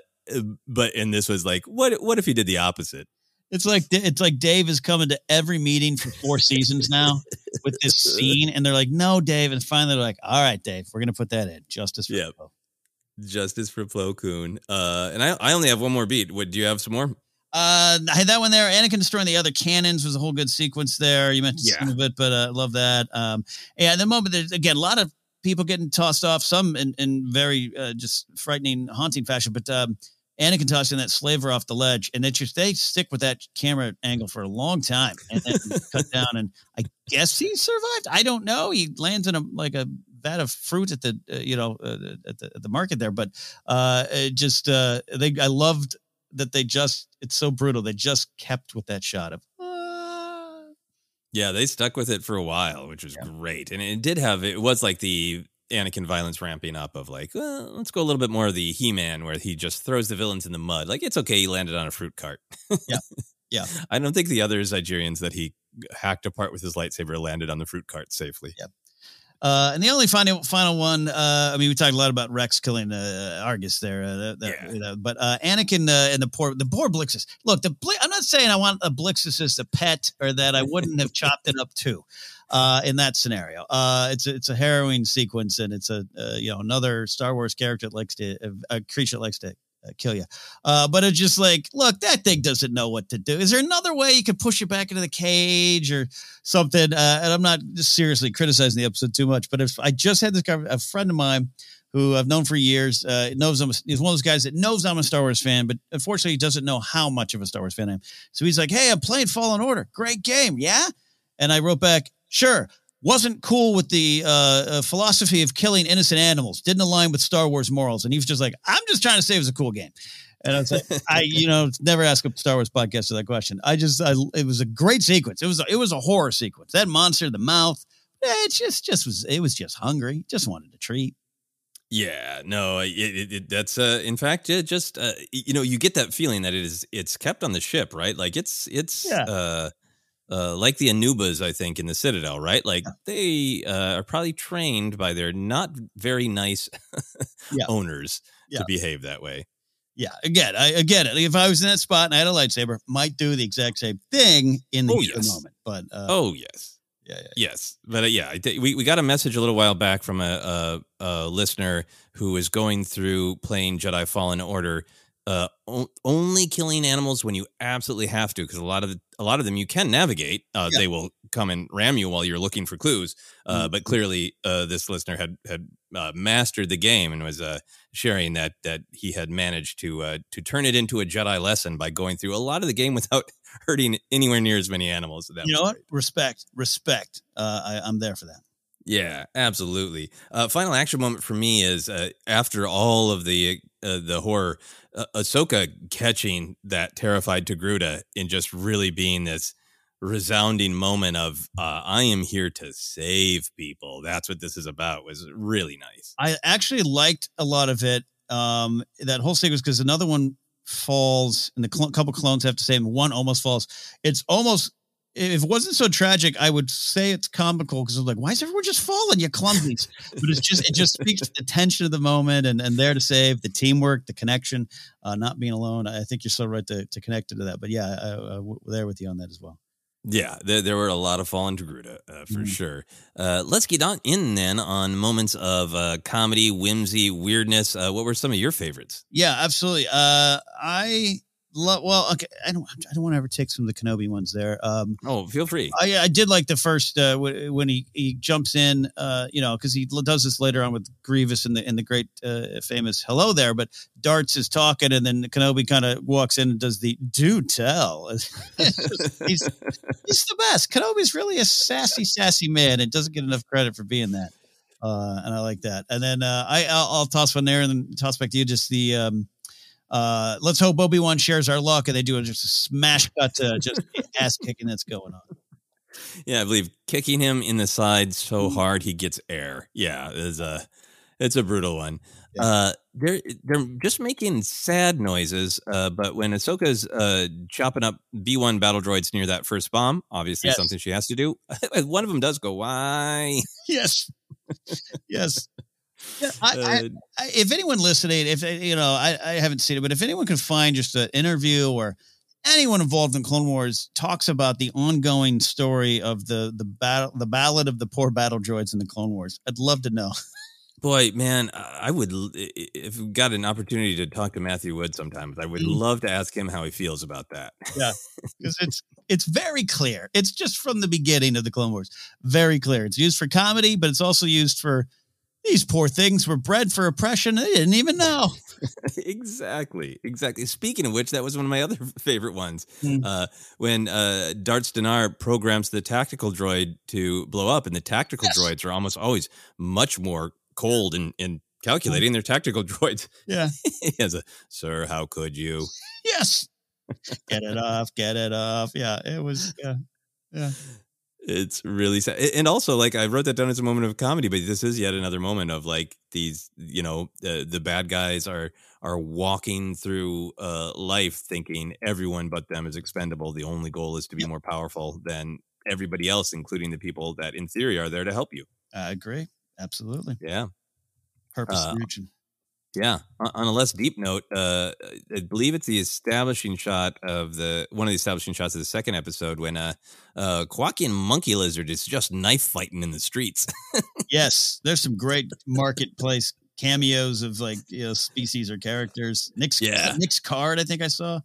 but and this was like, what what if he did the opposite? It's like it's like Dave is coming to every meeting for four seasons now with this scene, and they're like, "No, Dave," and finally they're like, "All right, Dave, we're gonna put that in justice for yep. Plo." Justice for Plo Koon. Uh, and I, I only have one more beat. What do you have some more? Uh, I had that one there. Anakin destroying the other cannons was a whole good sequence there. You mentioned yeah. some of it, but I uh, love that. Um, and the moment there's again a lot of people getting tossed off, some in, in very uh, just frightening, haunting fashion. But um, Anakin tossing that slaver off the ledge, and they just they stick with that camera angle for a long time, and then cut (laughs) down. And I guess he survived. I don't know. He lands in a like a vat of fruit at the uh, you know uh, at, the, at the market there, but uh, it just uh, they I loved that they just it's so brutal. They just kept with that shot of. Ah. Yeah, they stuck with it for a while, which was yeah. great, and it did have it was like the Anakin violence ramping up of like, well, let's go a little bit more of the He Man where he just throws the villains in the mud. Like it's okay, he landed on a fruit cart. yeah, (laughs) yeah. I don't think the other Zygerians that he hacked apart with his lightsaber landed on the fruit cart safely. Yep. Uh, and the only final final one, uh, I mean, we talked a lot about Rex killing uh, Agruss there, uh, that, yeah. you know, but uh, Anakin uh, and the poor the poor Blixus. Look, the I'm not saying I want a Blixus as a pet or that I wouldn't have chopped it up too. in that scenario, it's a, it's a harrowing sequence, and it's a you know another Star Wars character that likes to a creature that likes to kill you. Uh, but it's just like, look, that thing doesn't know what to do. Is there another way you could push it back into the cage or something? Uh, and I'm not seriously criticizing the episode too much, but if I just had this guy, a friend of mine who I've known for years, uh, knows I'm, he's one of those guys that knows I'm a Star Wars fan, but unfortunately he doesn't know how much of a Star Wars fan I am. So he's like, Hey, I'm playing Fallen Order. Great game. Yeah. And I wrote back, sure wasn't cool with the uh, uh, philosophy of killing innocent animals, didn't align with Star Wars morals. And he was just like, I'm just trying to say it was a cool game. And I was like, I, (laughs) you know, never ask a Star Wars podcaster that question. I just, I, it was a great sequence. It was, a, it was a horror sequence. That monster, the mouth, it just, just was, it was just hungry. Just wanted a treat. Yeah, no, it, it, it, that's uh, in fact it just uh, you know you get that feeling that it is it's kept on the ship, right? Like it's it's yeah. uh, uh, like the Anoobas, I think, in the Citadel, right? Like they uh, are probably trained by their not very nice yeah. (laughs) owners yeah. to behave that way. Yeah, again, I get it. If I was in that spot and I had a lightsaber, might do the exact same thing in the oh, yes. moment. But uh, oh yes, yeah, yeah, yes, but uh, yeah, we we got a message a little while back from a, a, a listener who was going through playing Jedi Fallen Order uh, o- only killing animals when you absolutely have to, because a lot of the, a lot of them you can navigate. Uh, yeah. They will come and ram you while you're looking for clues. Uh, mm-hmm. But clearly, uh, this listener had had uh, mastered the game and was uh, sharing that that he had managed to uh to turn it into a Jedi lesson by going through a lot of the game (laughs) without hurting anywhere near as many animals. So you know what? Respect, respect. I, I'm there for that. Yeah, absolutely. Uh, final action moment for me is uh, after all of the uh, the horror, uh, Ahsoka catching that terrified Togruta and just really being this resounding moment of uh, I am here to save people. That's what this is about. Was really nice. I actually liked a lot of it. Um, that whole sequence because another one falls and the cl- couple clones have to save him. One almost falls. It's almost if it wasn't so tragic, I would say it's comical because I'm like, why is everyone just falling, you clumsies? but it's just it just speaks to the tension of the moment and and there to save the teamwork, the connection, uh, not being alone. I think you're so right to to connect it to that. But yeah, I, I, we're there with you on that as well. Yeah, there, there were a lot of fallen Togruta uh, for Mhm. sure. Uh, let's get on in then on moments of uh, comedy, whimsy, weirdness. Uh, what were some of your favorites? Yeah, absolutely. Uh, I love. Well, okay. I don't. I don't want to ever take some of the Kenobi ones there. Um, Oh, feel free. I, I did like the first uh, wh- when he he jumps in. Uh, you know, because he does this later on with Grievous in the in the great uh, famous "Hello there," but Darts is talking, and then Kenobi kind of walks in and does the "Do tell." (laughs) he's he's the best. Kenobi's really a sassy, sassy man, and doesn't get enough credit for being that. Uh, and I like that. And then uh, I I'll, I'll toss one there, and then toss back to you. Just the um, uh, let's hope Obi Wan shares our luck, and they do a, just a smash cut to just ass kicking that's going on. Yeah, I believe kicking him in the side so hard he gets air. Yeah, it's a it's a brutal one. Uh, they're they're just making sad noises. Uh, but when Ahsoka's uh chopping up B one battle droids near that first bomb, obviously Yes. something she has to do. (laughs) one of them does go, "Why?" yes, yes. Yeah, I, Uh, I, I, if anyone listening, if you know, I, I haven't seen it, but if anyone can find just an interview or anyone involved in Clone Wars talks about the ongoing story of the the battle, the ballad of the poor battle droids in the Clone Wars, I'd love to know. (laughs) Boy, man, I would l- i- i- if we got an opportunity to talk to Matthew Wood sometimes. I would Mm. love to ask him how he feels about that. Yeah, (laughs) because it's it's very clear. It's just from the beginning of the Clone Wars, very clear. It's used for comedy, but it's also used for these poor things were bred for oppression. They didn't even know. (laughs) exactly, exactly. Speaking of which, that was one of my other (laughs) favorite ones. Mm. Uh, when uh, Darts D'Nar programs the tactical droid to blow up, and the tactical droids are almost always much more cold and, and calculating. They're tactical (laughs) droids. Yeah. he has a sir. How could you? Yes. Get it off. Get it off. Yeah, it was. Yeah, yeah. It's really sad. And also, like, I wrote that down as a moment of comedy, but this is yet another moment of like these, you know, uh, the bad guys are are walking through uh, life thinking everyone but them is expendable. The only goal is to be more powerful than everybody else, including the people that, in theory, are there to help you. I agree. Absolutely. Yeah. Purpose Uh, region. Yeah. On, a less deep note, uh, I believe it's the establishing shot of the one of the establishing shots of the second episode when uh, uh, Kowakian monkey lizard is just knife fighting in the streets. (laughs) yes, there's some great marketplace cameos of like you know species or characters. Nick's Yeah. Nick's card. I think I saw.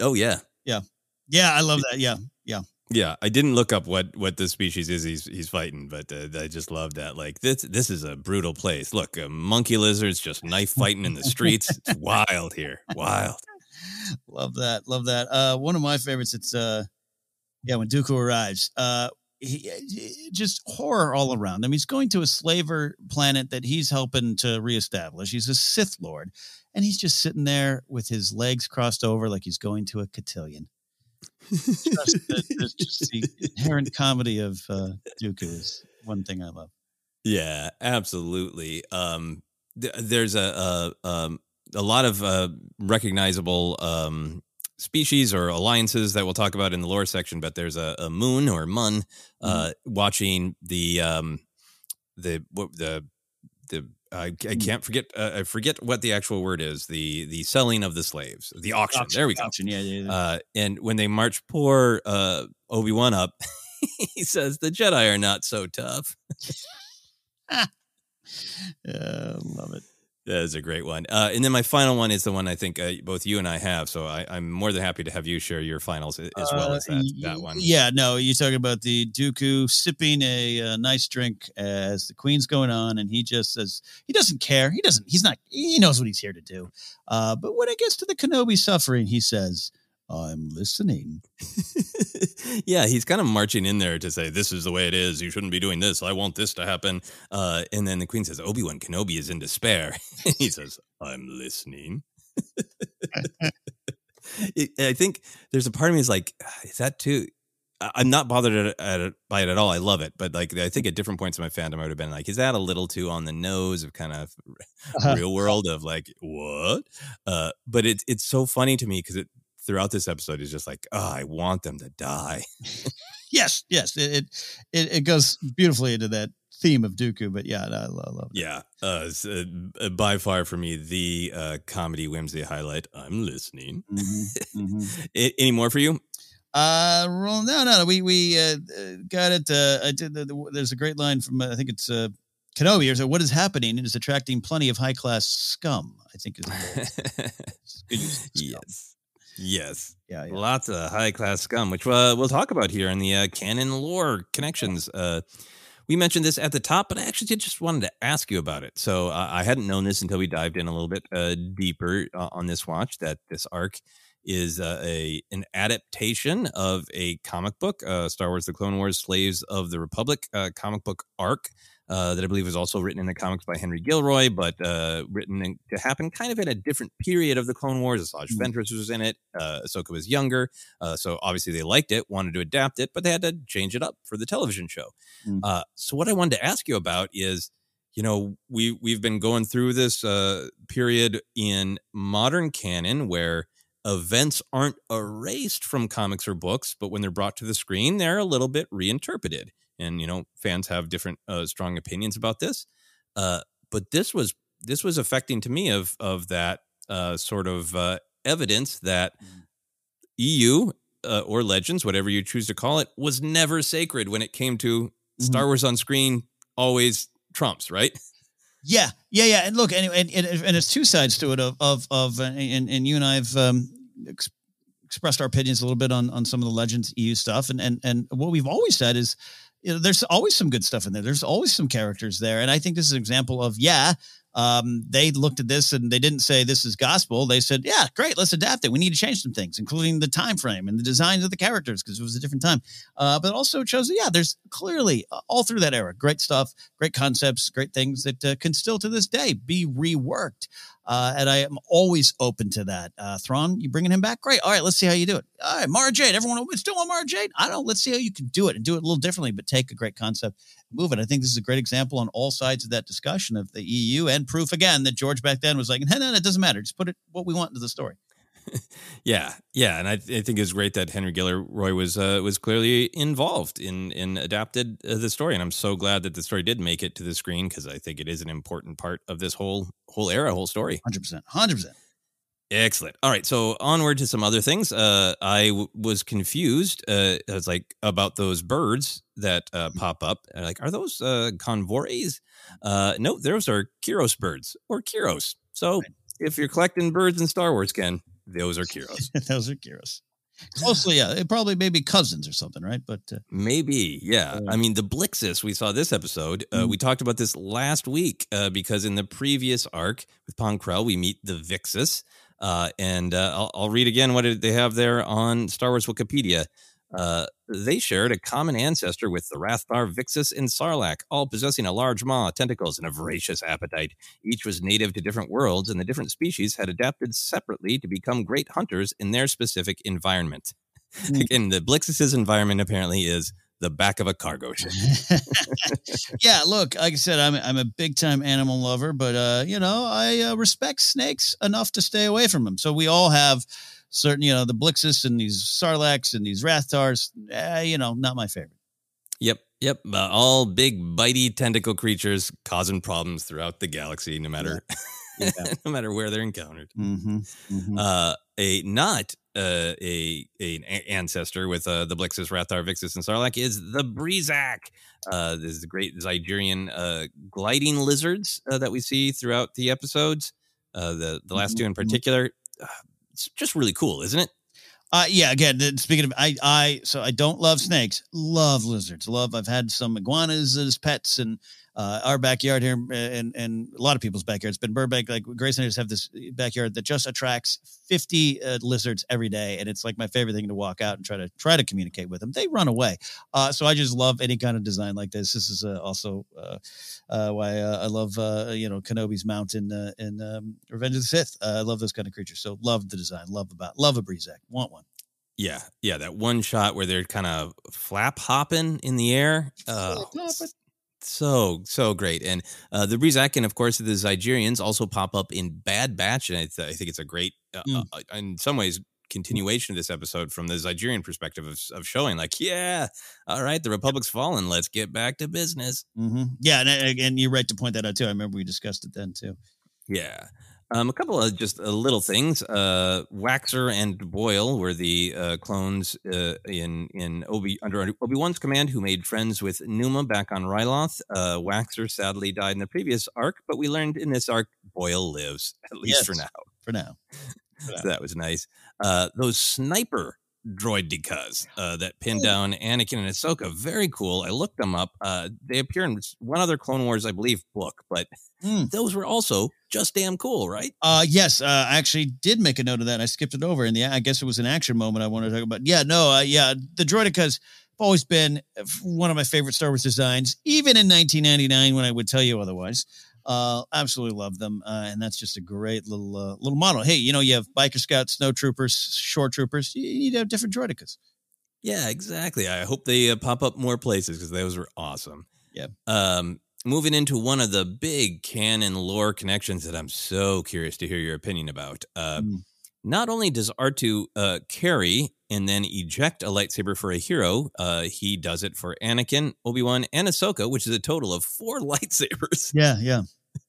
oh yeah. Yeah, yeah. I love that. Yeah, yeah. Yeah, I didn't look up what what the species is he's he's fighting, but uh, I just love that. Like this this is a brutal place. Look, uh, monkey lizards just knife fighting in the streets. It's wild here, wild. (laughs) Love that. Love that. Uh, one of my favorites. It's uh, yeah, when Dooku arrives. Uh, he, he- just horror all around him. He's going to a slaver planet that he's helping to reestablish. He's a Sith Lord, and he's just sitting there with his legs crossed over, like he's going to a cotillion. Just, the, just (laughs) the inherent comedy of uh, Dooku is one thing I love. Yeah, absolutely. Um, th- there's a a, um, a lot of uh, recognizable um, species or alliances that we'll talk about in the lore section, but there's a, a moon or mun uh, watching the um, the what the the I, I can't forget uh, I forget what the actual word is the the selling of the slaves the auction, Auction, there we go auction, yeah, yeah, yeah. Uh, and when they march poor uh, Obi Wan up, (laughs) he says the Jedi are not so tough. (laughs) Yeah, love it. That is a great one. Uh, and then my final one is the one I think uh, both you and I have. So I, I'm more than happy to have you share your finals as well Uh, as that, that one. Yeah, no, you're talking about the Dooku sipping a, uh nice drink as the Queen's going on, and he just says he doesn't care. He doesn't. He's not. He knows what he's here to do. Uh, but when it gets to the Kenobi suffering, he says, "I'm listening." (laughs) yeah, he's kind of marching in there to say, This is the way it is. You shouldn't be doing this. I want this to happen. Uh, and then the Queen says, Obi Wan Kenobi is in despair. (laughs) he says, I'm listening. (laughs) It- I think there's a part of me is like, "Ah, Is that too. I- I'm not bothered at, at by it at all. I love it, but like I think at different points in my fandom, I would have been like, "Is that a little too on the nose of kind of Uh-huh. real world of like what?" Uh, but it's it's so funny to me because it throughout this episode is just like, "Oh, I want them to die." (laughs) Yes, yes, it it, it, goes beautifully into that theme of Dooku. But yeah, I love, it. Yeah, uh, uh, uh, by far for me the uh, comedy whimsy highlight. I'm listening. (laughs) A- Any more for you? Uh, well, no, no, we we uh, uh, got it. Uh, I did. The, the, there's a great line from uh, I think it's uh, Kenobi. Here, so what is happening is attracting plenty of high class scum. I think is the (laughs) yes. Yes. Yeah, yeah. Lots of high class scum, which uh, we'll talk about here in the uh, canon lore connections. Uh, we mentioned this at the top, but I actually did just wanted to ask you about it. So uh, I hadn't known this until we dived in a little bit uh, deeper uh, on this watch that this arc is uh, a an adaptation of a comic book, uh, Star Wars: The Clone Wars, Slaves of the Republic uh, comic book arc. Uh, that I believe was also written in the comics by Henry Gilroy, but uh, written in, to happen kind of in a different period of the Clone Wars. Asajj Ventress was in it. Uh, Ahsoka was younger, uh, so obviously they liked it, wanted to adapt it, but they had to change it up for the television show. Uh, so what I wanted to ask you about is, you know, we we've been going through this uh, period in modern canon where events aren't erased from comics or books, but when they're brought to the screen, they're a little bit reinterpreted. And you know, fans have different uh, strong opinions about this. Uh, but this was this was affecting to me of of that uh, sort of uh, evidence that EU uh, or Legends, whatever you choose to call it, was never sacred when it came to Star Wars on screen. Always trumps, right? Yeah, yeah, yeah. And look, and and, and, and it's two sides to it. Of of of uh, and and you and I have um, ex- expressed our opinions a little bit on on some of the Legends EU stuff, and and and what we've always said is. You know, there's always some good stuff in there. There's always some characters there, and I think this is an example of yeah. Um, they looked at this and they didn't say this is gospel. They said, "Yeah, great, let's adapt it. We need to change some things, including the time frame and the designs of the characters because it was a different time." Uh, but also shows yeah, there's clearly uh, all through that era great stuff, great concepts, great things that uh, can still to this day be reworked. Uh, and I am always open to that. Uh, Thrawn, you bringing him back? Great. All right, let's see how you do it. All right, Mara Jade. Everyone still want Mara Jade? I don't know. Let's see how you can do it and do it a little differently, but take a great concept, move it. I think this is a great example on all sides of that discussion of the EU and proof again that George back then was like, no, no, it doesn't matter. Just put it what we want into the story. (laughs) Yeah, yeah, and I, I think it's great that Henry Gilroy was uh, was clearly involved in in adapted uh, the story, and I'm so glad that the story did make it to the screen because I think it is an important part of this whole whole era, whole story. Hundred percent, hundred percent. Excellent. All right, so onward to some other things. Uh, I w- was confused. Uh, I was like about those birds that uh, pop up. And like, are those uh, convores? Uh, no, those are Kiros birds or Kiros. So if you're collecting birds in Star Wars, Ken, those are (laughs) Kiros. Those are Kiros. Closely, yeah. It probably maybe cousins or something, right? But uh, Maybe, yeah. I mean, the Blixus we saw this episode. Uh, Mm. We talked about this last week uh, because in the previous arc with Pong Krell, we meet the Vixus, uh, and uh, I'll, I'll read again what they have there on Star Wars Wikipedia. Uh, they shared a common ancestor with the Rathtar, Vixus, and Sarlacc, all possessing a large maw, tentacles, and a voracious appetite. Each was native to different worlds, and the different species had adapted separately to become great hunters in their specific environment. (laughs) Again, the Blixus's environment apparently is the back of a cargo (laughs) ship. yeah, look, like I said, I'm I'm a big time animal lover, but uh, you know, I uh, respect snakes enough to stay away from them. So we all have certain, you know, the Blixus and these Sarlaccs and these Rathtars. Eh, you know, not my favorite. Yep, yep. Uh, all big, bitey tentacle creatures causing problems throughout the galaxy, no matter (laughs) no matter where they're encountered. Mm-hmm. Uh, a not uh, a a ancestor with uh, the Blixus, Rathtar, Vixus, and Sarlacc is the Breezak. Uh, this is the great Zygerian uh, gliding lizards uh, that we see throughout the episodes. Uh, the the last two in particular, uh, it's just really cool, isn't it? Uh, yeah. Again, speaking of, I, I, so I don't love snakes. Love lizards. Love. I've had some iguanas as pets, and uh, our backyard here, uh, and and a lot of people's backyards. But in Burbank, like Grace and I just have this backyard that just attracts fifty uh, lizards every day, and it's like my favorite thing to walk out and try to try to communicate with them. They run away, uh, so I just love any kind of design like this. This is uh, also uh, uh, why uh, I love uh, you know Kenobi's mount in uh, in um, Revenge of the Sith. Uh, I love those kind of creatures. So love the design. Love about love a Breezak. Want one. Yeah, yeah, that one shot where they're kind of flap hopping in the air. Uh, so so great, and uh, the and of course, the Zygerians also pop up in Bad Batch, and I, th- I think it's a great, uh, Mm. uh, in some ways, continuation of this episode from the Zygerian perspective of, of showing, like, yeah, all right, the Republic's fallen, let's get back to business. hmm Yeah, and, and and you're right to point that out too. I remember we discussed it then too. Yeah. Um, a couple of just uh, little things. Uh, Waxer and Boyle were the uh, clones uh, in in Obi under Obi Wan's command who made friends with Numa back on Ryloth. Uh, Waxer sadly died in the previous arc, but we learned in this arc Boyle lives at least for Yes. now. For now. (laughs) So that was nice. Uh, those sniper droidekas uh, that pinned down Anakin and Ahsoka, very cool. I looked them up. Uh, they appear in one other Clone Wars, I believe, book, but those were also just damn cool, right? Uh, yes, uh, I actually did make a note of that. I skipped it over, and yeah, I guess it was an action moment I wanted to talk about. Yeah, no, uh, yeah, the Droidekas have always been one of my favorite Star Wars designs, even in 1999 when I would tell you otherwise. Uh, absolutely love them, uh, and that's just a great little uh, little model. Hey, you know, you have biker scouts, snow troopers, shore troopers. You need to have different Droidekas. Yeah, exactly. I hope they uh, pop up more places because those were awesome. Yeah. Um, moving into one of the big canon lore connections that I'm so curious to hear your opinion about. Uh, Mm. Not only does R2 uh, carry and then eject a lightsaber for a hero, uh, he does it for Anakin, Obi Wan, and Ahsoka, which is a total of four (laughs) lightsabers. Yeah, yeah.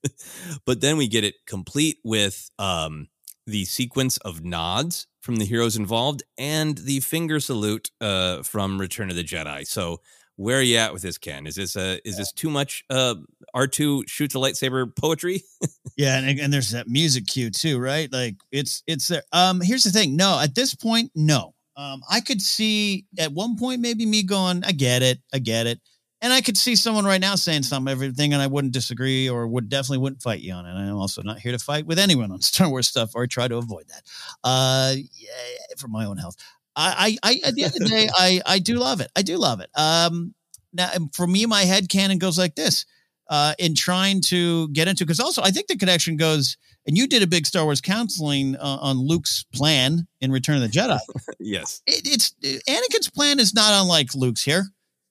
(laughs) but then we get it complete with um, the sequence of nods from the heroes involved and the finger salute uh, from Return of the Jedi. So where are you at with this, Ken? Is this uh, is this too much uh, R2 shoots a lightsaber poetry? (laughs) Yeah, and, and there's that music cue too, right? Like it's it's there. Um, here's the thing. No, at this point, no. Um, I could see at one point maybe me going, I get it, I get it, and I could see someone right now saying something, everything, and I wouldn't disagree or would definitely wouldn't fight you on it. I'm also not here to fight with anyone on (laughs) Star Wars stuff or try to avoid that. Uh, yeah, for my own health. I, I, I at the end of the day, I, I do love it. I do love it. Um, now for me, my head canon goes like this uh, in trying to get into because also I think the connection goes and you did a big Star Wars counseling uh, on Luke's plan in Return of the Jedi. (laughs) yes. It, it's Anakin's plan is not unlike Luke's here.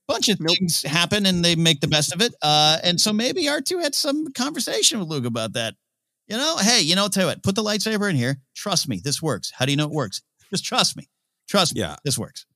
Bunch of things happen and they make the best of it. Uh, and so maybe R2 had some conversation with Luke about that. You know, hey, you know, tell you what, put the lightsaber in here. Trust me, this works. How do you know it works? Just trust me. Trust me. Yeah. This works.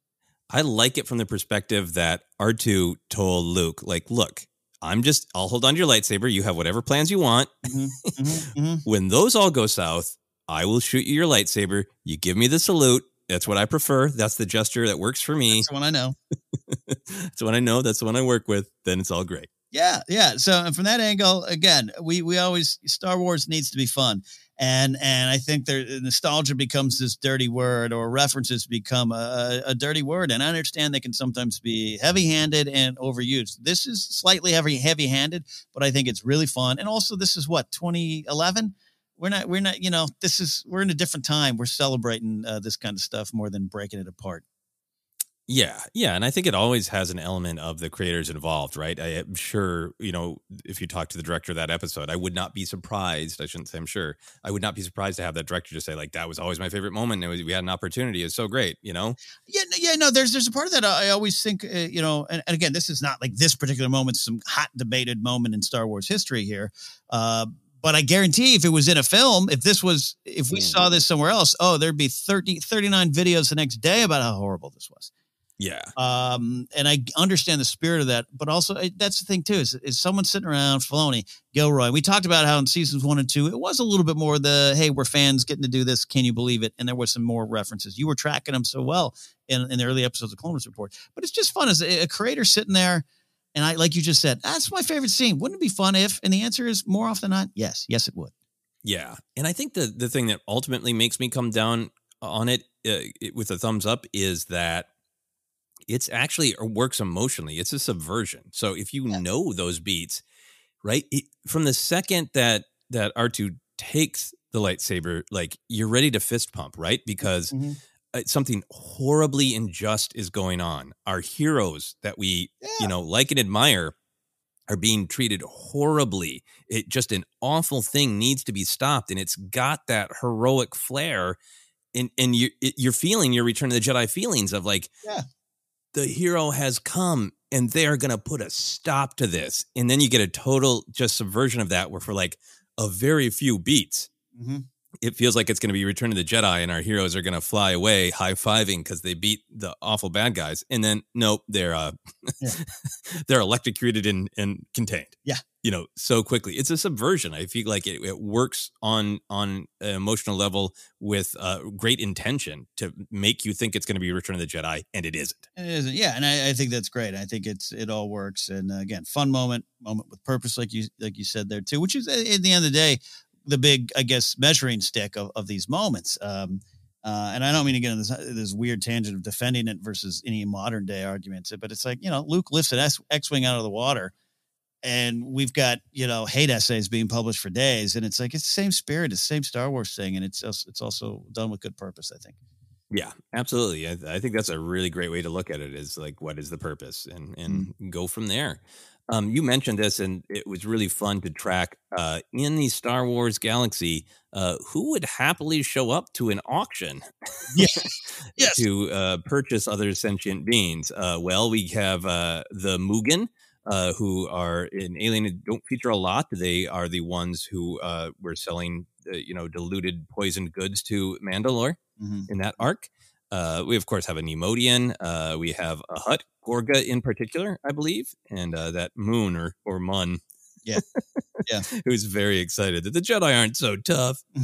I like it from the perspective that R2 told Luke, like, look, I'm just, I'll hold on to your lightsaber. You have whatever plans you want. Mm-hmm. (laughs) when those all go south, I will shoot you your lightsaber. You give me the salute. That's what I prefer. That's the gesture that works for me. That's the one I know. (laughs) That's the one I know. That's the one I work with. Then it's all great. Yeah, yeah. So and from that angle, again, we we always Star Wars needs to be fun, and and I think there nostalgia becomes this dirty word, or references become a, a dirty word. And I understand they can sometimes be heavy handed and overused. This is slightly heavy heavy handed, but I think it's really fun. And also, this is what 2011. We're not we're not you know this is we're in a different time. We're celebrating uh, this kind of stuff more than breaking it apart. Yeah, yeah, and I think it always has an element of the creators involved, right? I am sure, you know, if you talk to the director of that episode, I would not be surprised. I shouldn't say I'm sure. I would not be surprised to have that director just say, like, that was always my favorite moment. It was, we had an opportunity. It's so great, you know? Yeah, no, yeah, no. There's there's a part of that I always think, uh, you know, and, and again, this is not like this particular moment, some hot debated moment in Star Wars history here. Uh, but I guarantee if it was in a film, if this was, if we saw this somewhere else, oh, there'd be 30, 39 videos the next day about how horrible this was. Yeah. Um, and I understand the spirit of that, but also that's the thing too is, is someone sitting around Filoni, Gilroy. We talked about how in seasons one and two, it was a little bit more the hey, we're fans getting to do this. Can you believe it? And there was some more references. You were tracking them so well in, in the early episodes of Clone Wars Report, but it's just fun as a, a creator sitting there. And I, like you just said, that's my favorite scene. Wouldn't it be fun if? And the answer is more often than not, yes, yes, it would. Yeah. And I think the, the thing that ultimately makes me come down on it, uh, it with a thumbs up is that it's actually works emotionally. It's a subversion. So if you know those beats, right? It, from the second that that R2 takes the lightsaber, like you're ready to fist pump, right? Because uh, something horribly unjust is going on. Our heroes that we, you know, like and admire are being treated horribly. It just an awful thing needs to be stopped and it's got that heroic flair and and you you're feeling your Return of the Jedi feelings of like, yeah, the hero has come and they are going to put a stop to this, and then you get a total just subversion of that, where for like a very few beats. Mm-hmm. It feels like it's going to be Return of the Jedi, and our heroes are going to fly away, high fiving because they beat the awful bad guys. And then, nope, they're uh, Yeah. (laughs) they're electrocuted and, and contained Yeah. you know so quickly it's a subversion i feel like it, it works on on an emotional level with uh, great intention to make you think it's going to be return of the jedi and it isn't It isn't. Yeah, and I, I think that's great. I think it's it all works. And uh, again, fun moment, moment with purpose, like you like you said there too. Which is uh, at the end of the day, the big I guess measuring stick of, of these moments. Um, uh, and I don't mean to get into this, this weird tangent of defending it versus any modern day arguments, but it's like you know Luke lifts an X Wing out of the water, and we've got you know hate essays being published for days, and it's like it's the same spirit, it's the same Star Wars thing, and it's it's also done with good purpose. I think. yeah absolutely I, I think that's a really great way to look at it is like what is the purpose and and go from there um, you mentioned this and it was really fun to track uh, in the star wars galaxy uh, who would happily show up to an auction Yeah. (laughs) Yes. to uh, purchase other sentient beings. Uh, well, we have uh, the Moogan, uh, who are in Alien don't feature a lot. They are the ones who uh, were selling, uh, you know, diluted poisoned goods to Mandalore Mhm. in that arc. Uh, we of course have a Neimoidian. Uh, we have a Hutt Gorga in particular, I believe, and uh, that Moon or or Mun. Yeah. Yeah. (laughs) who's very excited that the Jedi aren't so tough. (laughs)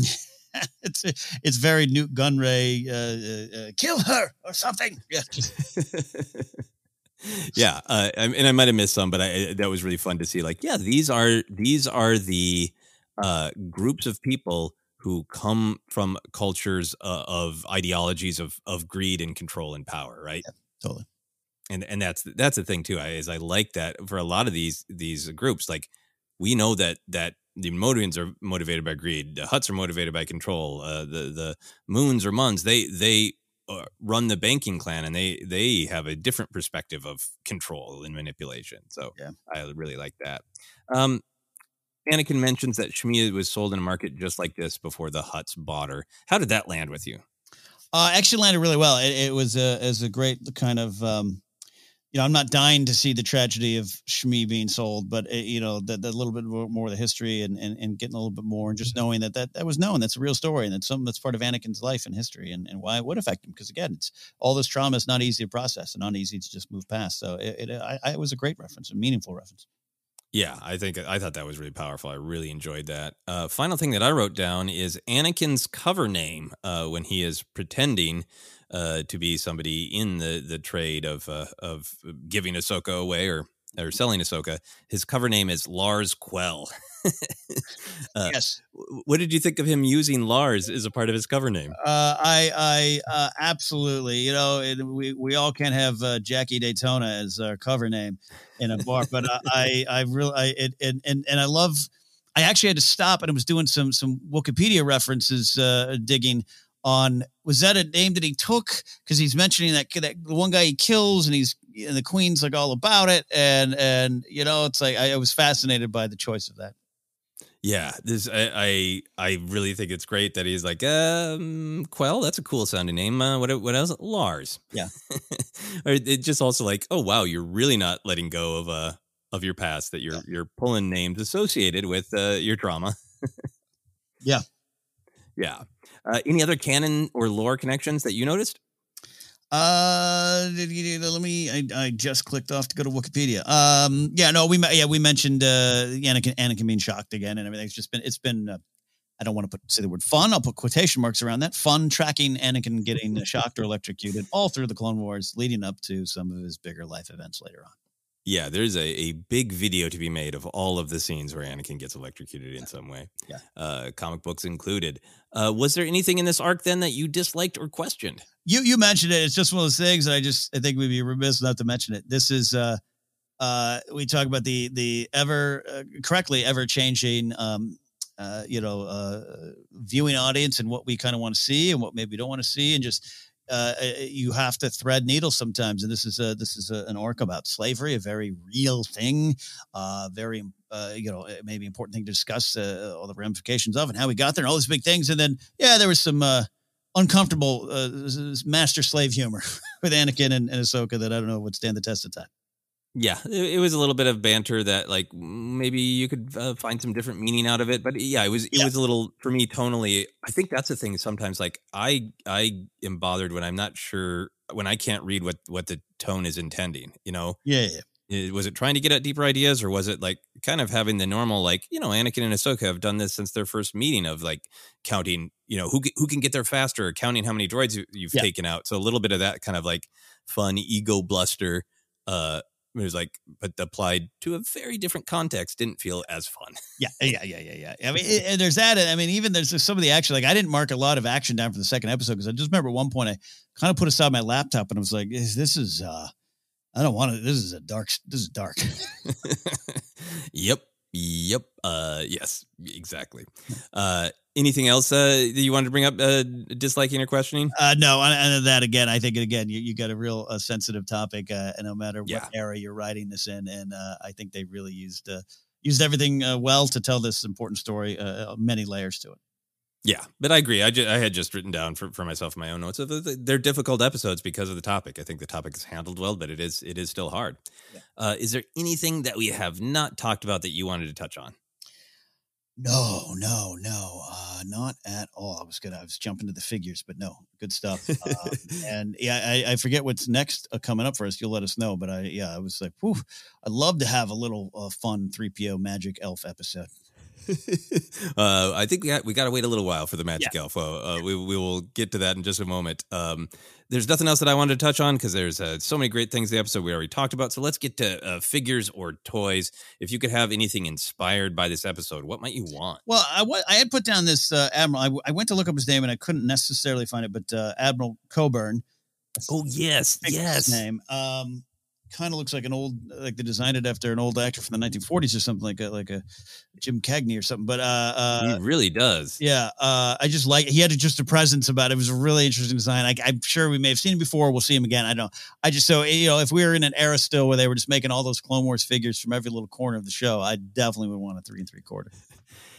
it's it's very Nute Gunray, uh, uh, uh, kill her or something. Yeah, (laughs) yeah, uh, and I might have missed some, but I, I- that was really fun to see. Like, yeah, these are these are the uh, groups of people who come from cultures uh, of ideologies of of greed and control and power, right? totally. And and that's that's the thing too. I, is I like that for a lot of these these groups, like we know that that the Modians are motivated by greed, the Hutts are motivated by control, uh, the the Moons or Muns they they uh, run the banking clan and they they have a different perspective of control and manipulation. So Yeah. I really like that. Um, Anakin mentions that Shmi was sold in a market just like this before the Hutts bought her. How did that land with you? Uh, actually landed really well. It, it was a as a great kind of um, you know I'm not dying to see the tragedy of Shmi being sold, but it, you know that that little bit more, of the history and, and and getting a little bit more and just knowing that that that was known. That's a real story and that's something that's part of Anakin's life and history and, and why it would affect him. Because again, it's all this trauma is not easy to process and not easy to just move past. So it, it, I, I, it was a great reference, a meaningful reference. Yeah, I think I thought that was really powerful. I really enjoyed that. Uh, final thing that I wrote down is Anakin's cover name uh, when he is pretending uh, to be somebody in the the trade of uh, of giving Ahsoka away or or selling Ahsoka. His cover name is Lars Quell. (laughs) uh, yes. What did you think of him using Lars as a part of his cover name? Uh, I, I, uh, absolutely. You know, it, we we all can't have uh, Jackie Daytona as our cover name in a bar, but uh, I, I really, I, it, and and and I love. I actually had to stop and I was doing some some Wikipedia references, uh, digging on was that a name that he took because he's mentioning that that the one guy he kills and he's and the queen's like all about it and and you know it's like I, I was fascinated by the choice of that. Yeah, this I, I I really think it's great that he's like um Quell. That's a cool sounding name. Uh, what what else? Lars. Yeah. (laughs) or it just also like oh wow, you're really not letting go of uh of your past. That you're you're pulling names associated with uh, your trauma. (laughs) Yeah. Yeah. Uh, any other canon or lore connections that you noticed? Uh, let me. I, I just clicked off to go to Wikipedia. Um, yeah, no, we yeah we mentioned uh Anakin Anakin being shocked again and everything. It's just been it's been. Uh, I don't want to put say the word fun. I'll put quotation marks around that. Fun tracking Anakin getting shocked or electrocuted all through the Clone Wars, leading up to some of his bigger life events later on. Yeah, there's a, a big video to be made of all of the scenes where Anakin gets electrocuted in some way. Yeah. Uh, comic books included. Uh, was there anything in this arc then that you disliked or questioned? You you mentioned it. It's just one of those things that I just I think we'd be remiss not to mention it. This is uh uh we talk about the the ever uh, correctly ever changing um uh you know uh viewing audience and what we kind of want to see and what maybe we don't want to see and just uh, you have to thread needles sometimes, and this is a this is a, an arc about slavery, a very real thing, uh, very uh, you know maybe important thing to discuss uh, all the ramifications of and how we got there and all these big things. And then yeah, there was some uh, uncomfortable uh, master slave humor (laughs) with Anakin and, and Ahsoka that I don't know would stand the test of time. Yeah, it, it was a little bit of banter that like maybe you could uh, find some different meaning out of it, but yeah, it was it Yeah. was a little for me tonally. I think that's the thing. Sometimes like I I am bothered when I'm not sure when I can't read what what the tone is intending. You know, Yeah, yeah. Was it trying to get at deeper ideas or was it like kind of having the normal like you know Anakin and Ahsoka have done this since their first meeting of like counting you know who who can get there faster or counting how many droids you, you've Yeah. taken out so a little bit of that kind of like fun ego bluster uh it was like but applied to a very different context didn't feel as fun (laughs) Yeah, yeah, yeah, yeah, yeah. I mean, it, and there's that. I mean, even there's some of the action. Like, I didn't mark a lot of action down for the second episode because I just remember at one point I kind of put aside my laptop and I was like, "Is- "This is, uh I don't want to. This is a dark. This is dark." (laughs) yep yep uh yes exactly uh anything else uh that you wanted to bring up uh disliking or questioning Uh, no, and, that again, I think again, you, you got a real uh, sensitive topic, uh, and no matter what Yeah. era you're writing this in, and uh, I think they really used uh, used everything uh, well to tell this important story. Uh, many layers to it. Yeah, but I agree. I, ju- I had just written down for, for myself my own notes. that th- th- They're difficult episodes because of the topic. I think the topic is handled well, but it is it is still hard. Uh, is there anything that we have not talked about that you wanted to touch on? No, no, no, uh, not at all. I was gonna, I was jumping to the figures, but no, good stuff. Um, (laughs) and yeah, I, I forget what's next uh, coming up for us. You'll let us know. But I, yeah, I was like, whew, I'd love to have a little uh, fun three PO magic elf episode. (laughs) uh, I think we got, we got to wait a little while for the Magic Elf. Uh, uh, we, we will get to that in just a moment. Um, there's nothing else that I wanted to touch on because there's uh, so many great things in the episode we already talked about. So let's get to uh, figures or toys. If you could have anything inspired by this episode, what might you want? Well, I had put down this uh, admiral. I, w- I went to look up his name and I couldn't necessarily find it, but uh, Admiral Coburn. Oh yes, yes. name. Um, kind of looks like an old, like they designed it after an old actor from the 1940s or something like a like a Jim Cagney or something. But uh, uh, he really does. yeah, uh, I just like he had just a presence about it. It was a really interesting design. I, I'm sure we may have seen him before. We'll see him again. I don't. I just so you know, if we were in an era still where they were just making all those Clone Wars figures from every little corner of the show, I definitely would want a three and three quarter. (laughs)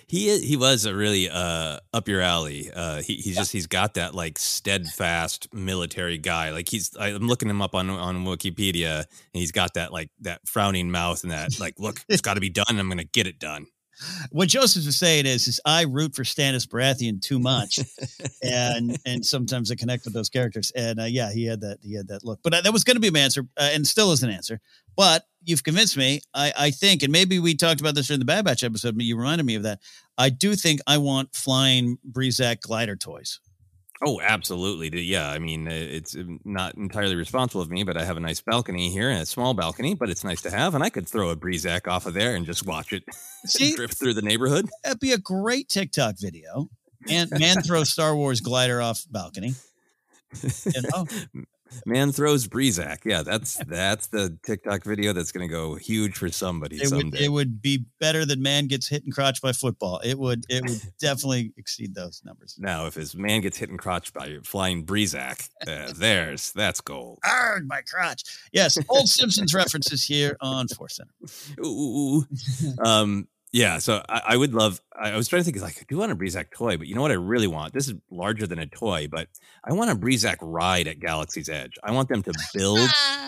He i- he was a really uh up your alley. Uh he he's just he's got that like steadfast military guy. Like he's I'm looking him up on on Wikipedia and he's got that like that frowning mouth and that like look, it's got to be done. I'm to get it done. What Joseph was saying is, is I root for Stannis Baratheon too much, and and sometimes I connect with those characters. And uh, yeah, he had that he had that look. But uh, that was going to be my answer, uh, and still is an answer. But you've convinced me. I I think, and maybe we talked about this during the Bad Batch episode, but you reminded me of that. I do think I want flying Breezak glider toys. Oh, absolutely. Yeah, I mean, it's um, not entirely responsible of me, but I have a nice balcony here, a small balcony, but it's nice to have, and I could throw a breezak off of there and just watch it (laughs) See? drift through the neighborhood. That'd be a great TikTok video. And man throw Star Wars glider off balcony. You (laughs) know? Man throws breezak. Yeah, that's that's the TikTok video that's going to go huge for somebody It someday. would it would be better than man gets hit and crotch by football. It would it would (laughs) definitely exceed those numbers. now, if his man gets hit and crotch by flying breezak, uh, there's that's gold. Arg, my crotch. Yes, old Simpsons references here on Force Center. (laughs) Ooh. um, yeah, so I, I would love. I I was trying to think, like, I do want a Breezak toy, but you know what I really want? This is larger than a toy, but I want a Breezak ride at Galaxy's Edge. I want them to build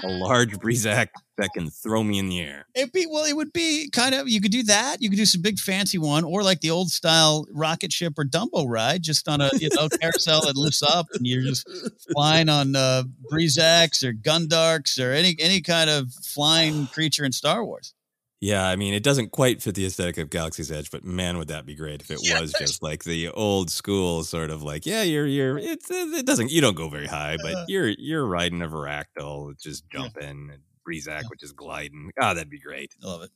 a (laughs) large Breezak that can throw me in the air. It'd be well, it would be kind of you could do that. You could do some big fancy one, or like the old style rocket ship or Dumbo ride, just on a you know carousel that lifts up, and you're just flying on uh, Breezaks or Gundarks or any any kind of flying (sighs) creature in Star Wars. Yeah, I mean, it doesn't quite fit the aesthetic of Galaxy's Edge, but man, would that be great if it was just like the old school sort of like, yeah, you're you're it's it doesn't you don't go very high, Uh. but you're you're riding a Varactyl, just jumping, and Breezak, which is gliding. Ah, that'd be great. I love it.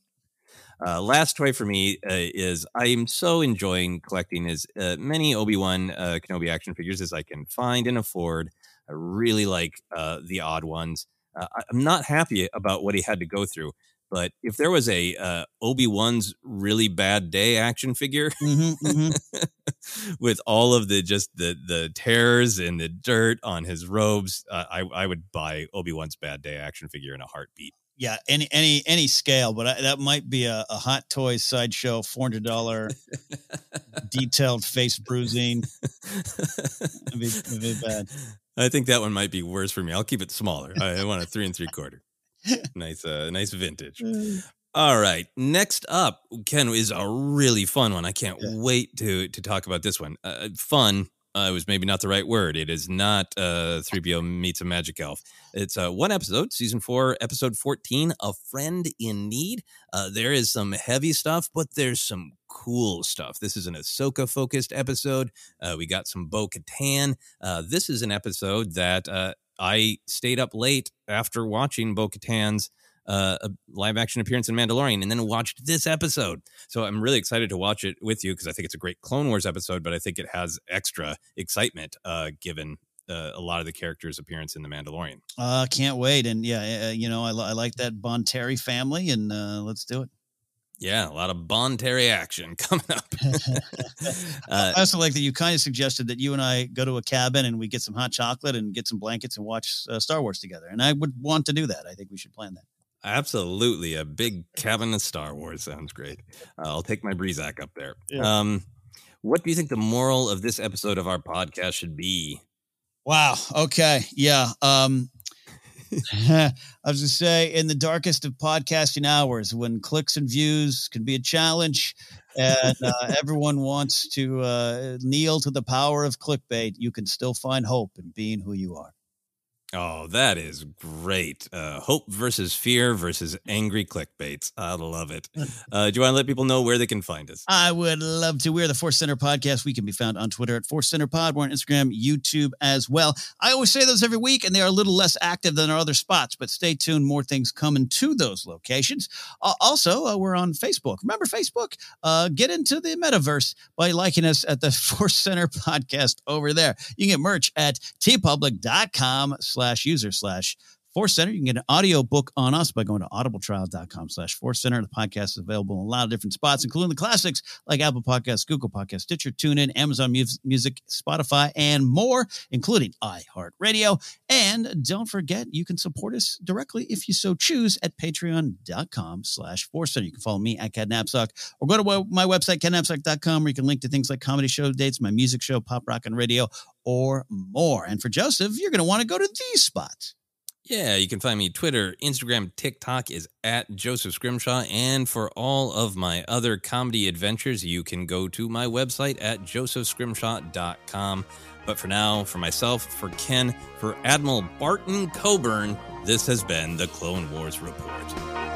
Uh, last toy for me uh, is I'm so enjoying collecting as uh, many Obi Wan uh, Kenobi action figures as I can find and afford. I really like uh, the odd ones. Uh, I'm not happy about what he had to go through, but if there was a uh, Obi Wan's really bad day action figure Mm-hmm, (laughs) with all of the just the the tears and the dirt on his robes, uh, I I would buy Obi Wan's bad day action figure in a heartbeat. Yeah, any any any scale, but I, that might be a, a hot toy sideshow, four hundred dollar (laughs) detailed face bruising. It'd be, it'd be bad. I think that one might be worse for me. I'll keep it smaller. I, I want a three and three quarter. (laughs) Nice, uh, nice vintage. All right. Next up, Ken is a really fun one. I can't wait to to talk about this one. Uh, fun uh, was maybe not the right word. It is not uh, 3PO meets a magic elf. It's uh, one episode, season four, episode 14, A Friend in Need. Uh, there is some heavy stuff, but there's some cool stuff. This is an Ahsoka focused episode. Uh, we got some Bo Katan. Uh, this is an episode that uh, I stayed up late after watching Bo Katan's uh, live action appearance in Mandalorian and then watched this episode. So I'm really excited to watch it with you because I think it's a great Clone Wars episode, but I think it has extra excitement uh, given uh, a lot of the characters' appearance in the Mandalorian. Uh, can't wait. And yeah, uh, you know, I, I like that Bonteri family, and uh, let's do it. Yeah, a lot of Bonteri action (laughs) coming up. (laughs) I also like that you kind of suggested that you and I go to a cabin and we get some hot chocolate and get some blankets and watch uh, Star Wars together. And I would want to do that. I think we should plan that. Absolutely. A big cabin of Star Wars sounds great. Uh, I'll take my Breezak up there. Yeah. Um, what do you think the moral of this episode of our podcast should be? Wow. Okay. Yeah. Um, (laughs) I was to say, in the darkest of podcasting hours, when clicks and views can be a challenge, and uh, (laughs) everyone wants to uh, kneel to the power of clickbait, you can still find hope in being who you are. Oh, that is great. Uh, hope versus fear versus angry clickbaits. I love it. (laughs) Uh, do you want to let people know where they can find us? I would love to. We're the Force Center Podcast. We can be found on Twitter at Force Center Pod. We're on Instagram, YouTube as well. I always say those every week, and they are a little less active than our other spots, but stay tuned. More things coming to those locations. Uh, also, uh, we're on Facebook. Remember Facebook? Uh, get into the metaverse by liking us at the (laughs) Force Center Podcast over there. You can get merch at teepublic.com slash user slash Force Center. You can get an audio book on us by going to audibletrial.com slash Force Center. The podcast is available in a lot of different spots, including the classics like Apple Podcasts, Google Podcasts, Stitcher, TuneIn, Amazon Music, Spotify, and more, including iHeartRadio. And don't forget, you can support us directly if you so choose at patreon.com slash Force Center. You can follow me at Ken Napzok or go to my website, kennapzok.com, where you can link to things like comedy show dates, my music show, Pop Rock and Radio, or more. And for Joseph, you're going to want to go to these spots. Yeah, you can find me Twitter, Instagram, TikTok is at Joseph Scrimshaw. And for all of my other comedy adventures, you can go to my website at josephscrimshaw.com. But for now, for myself, for Ken, for Admiral Barton Coburn, this has been the Clone Wars Report.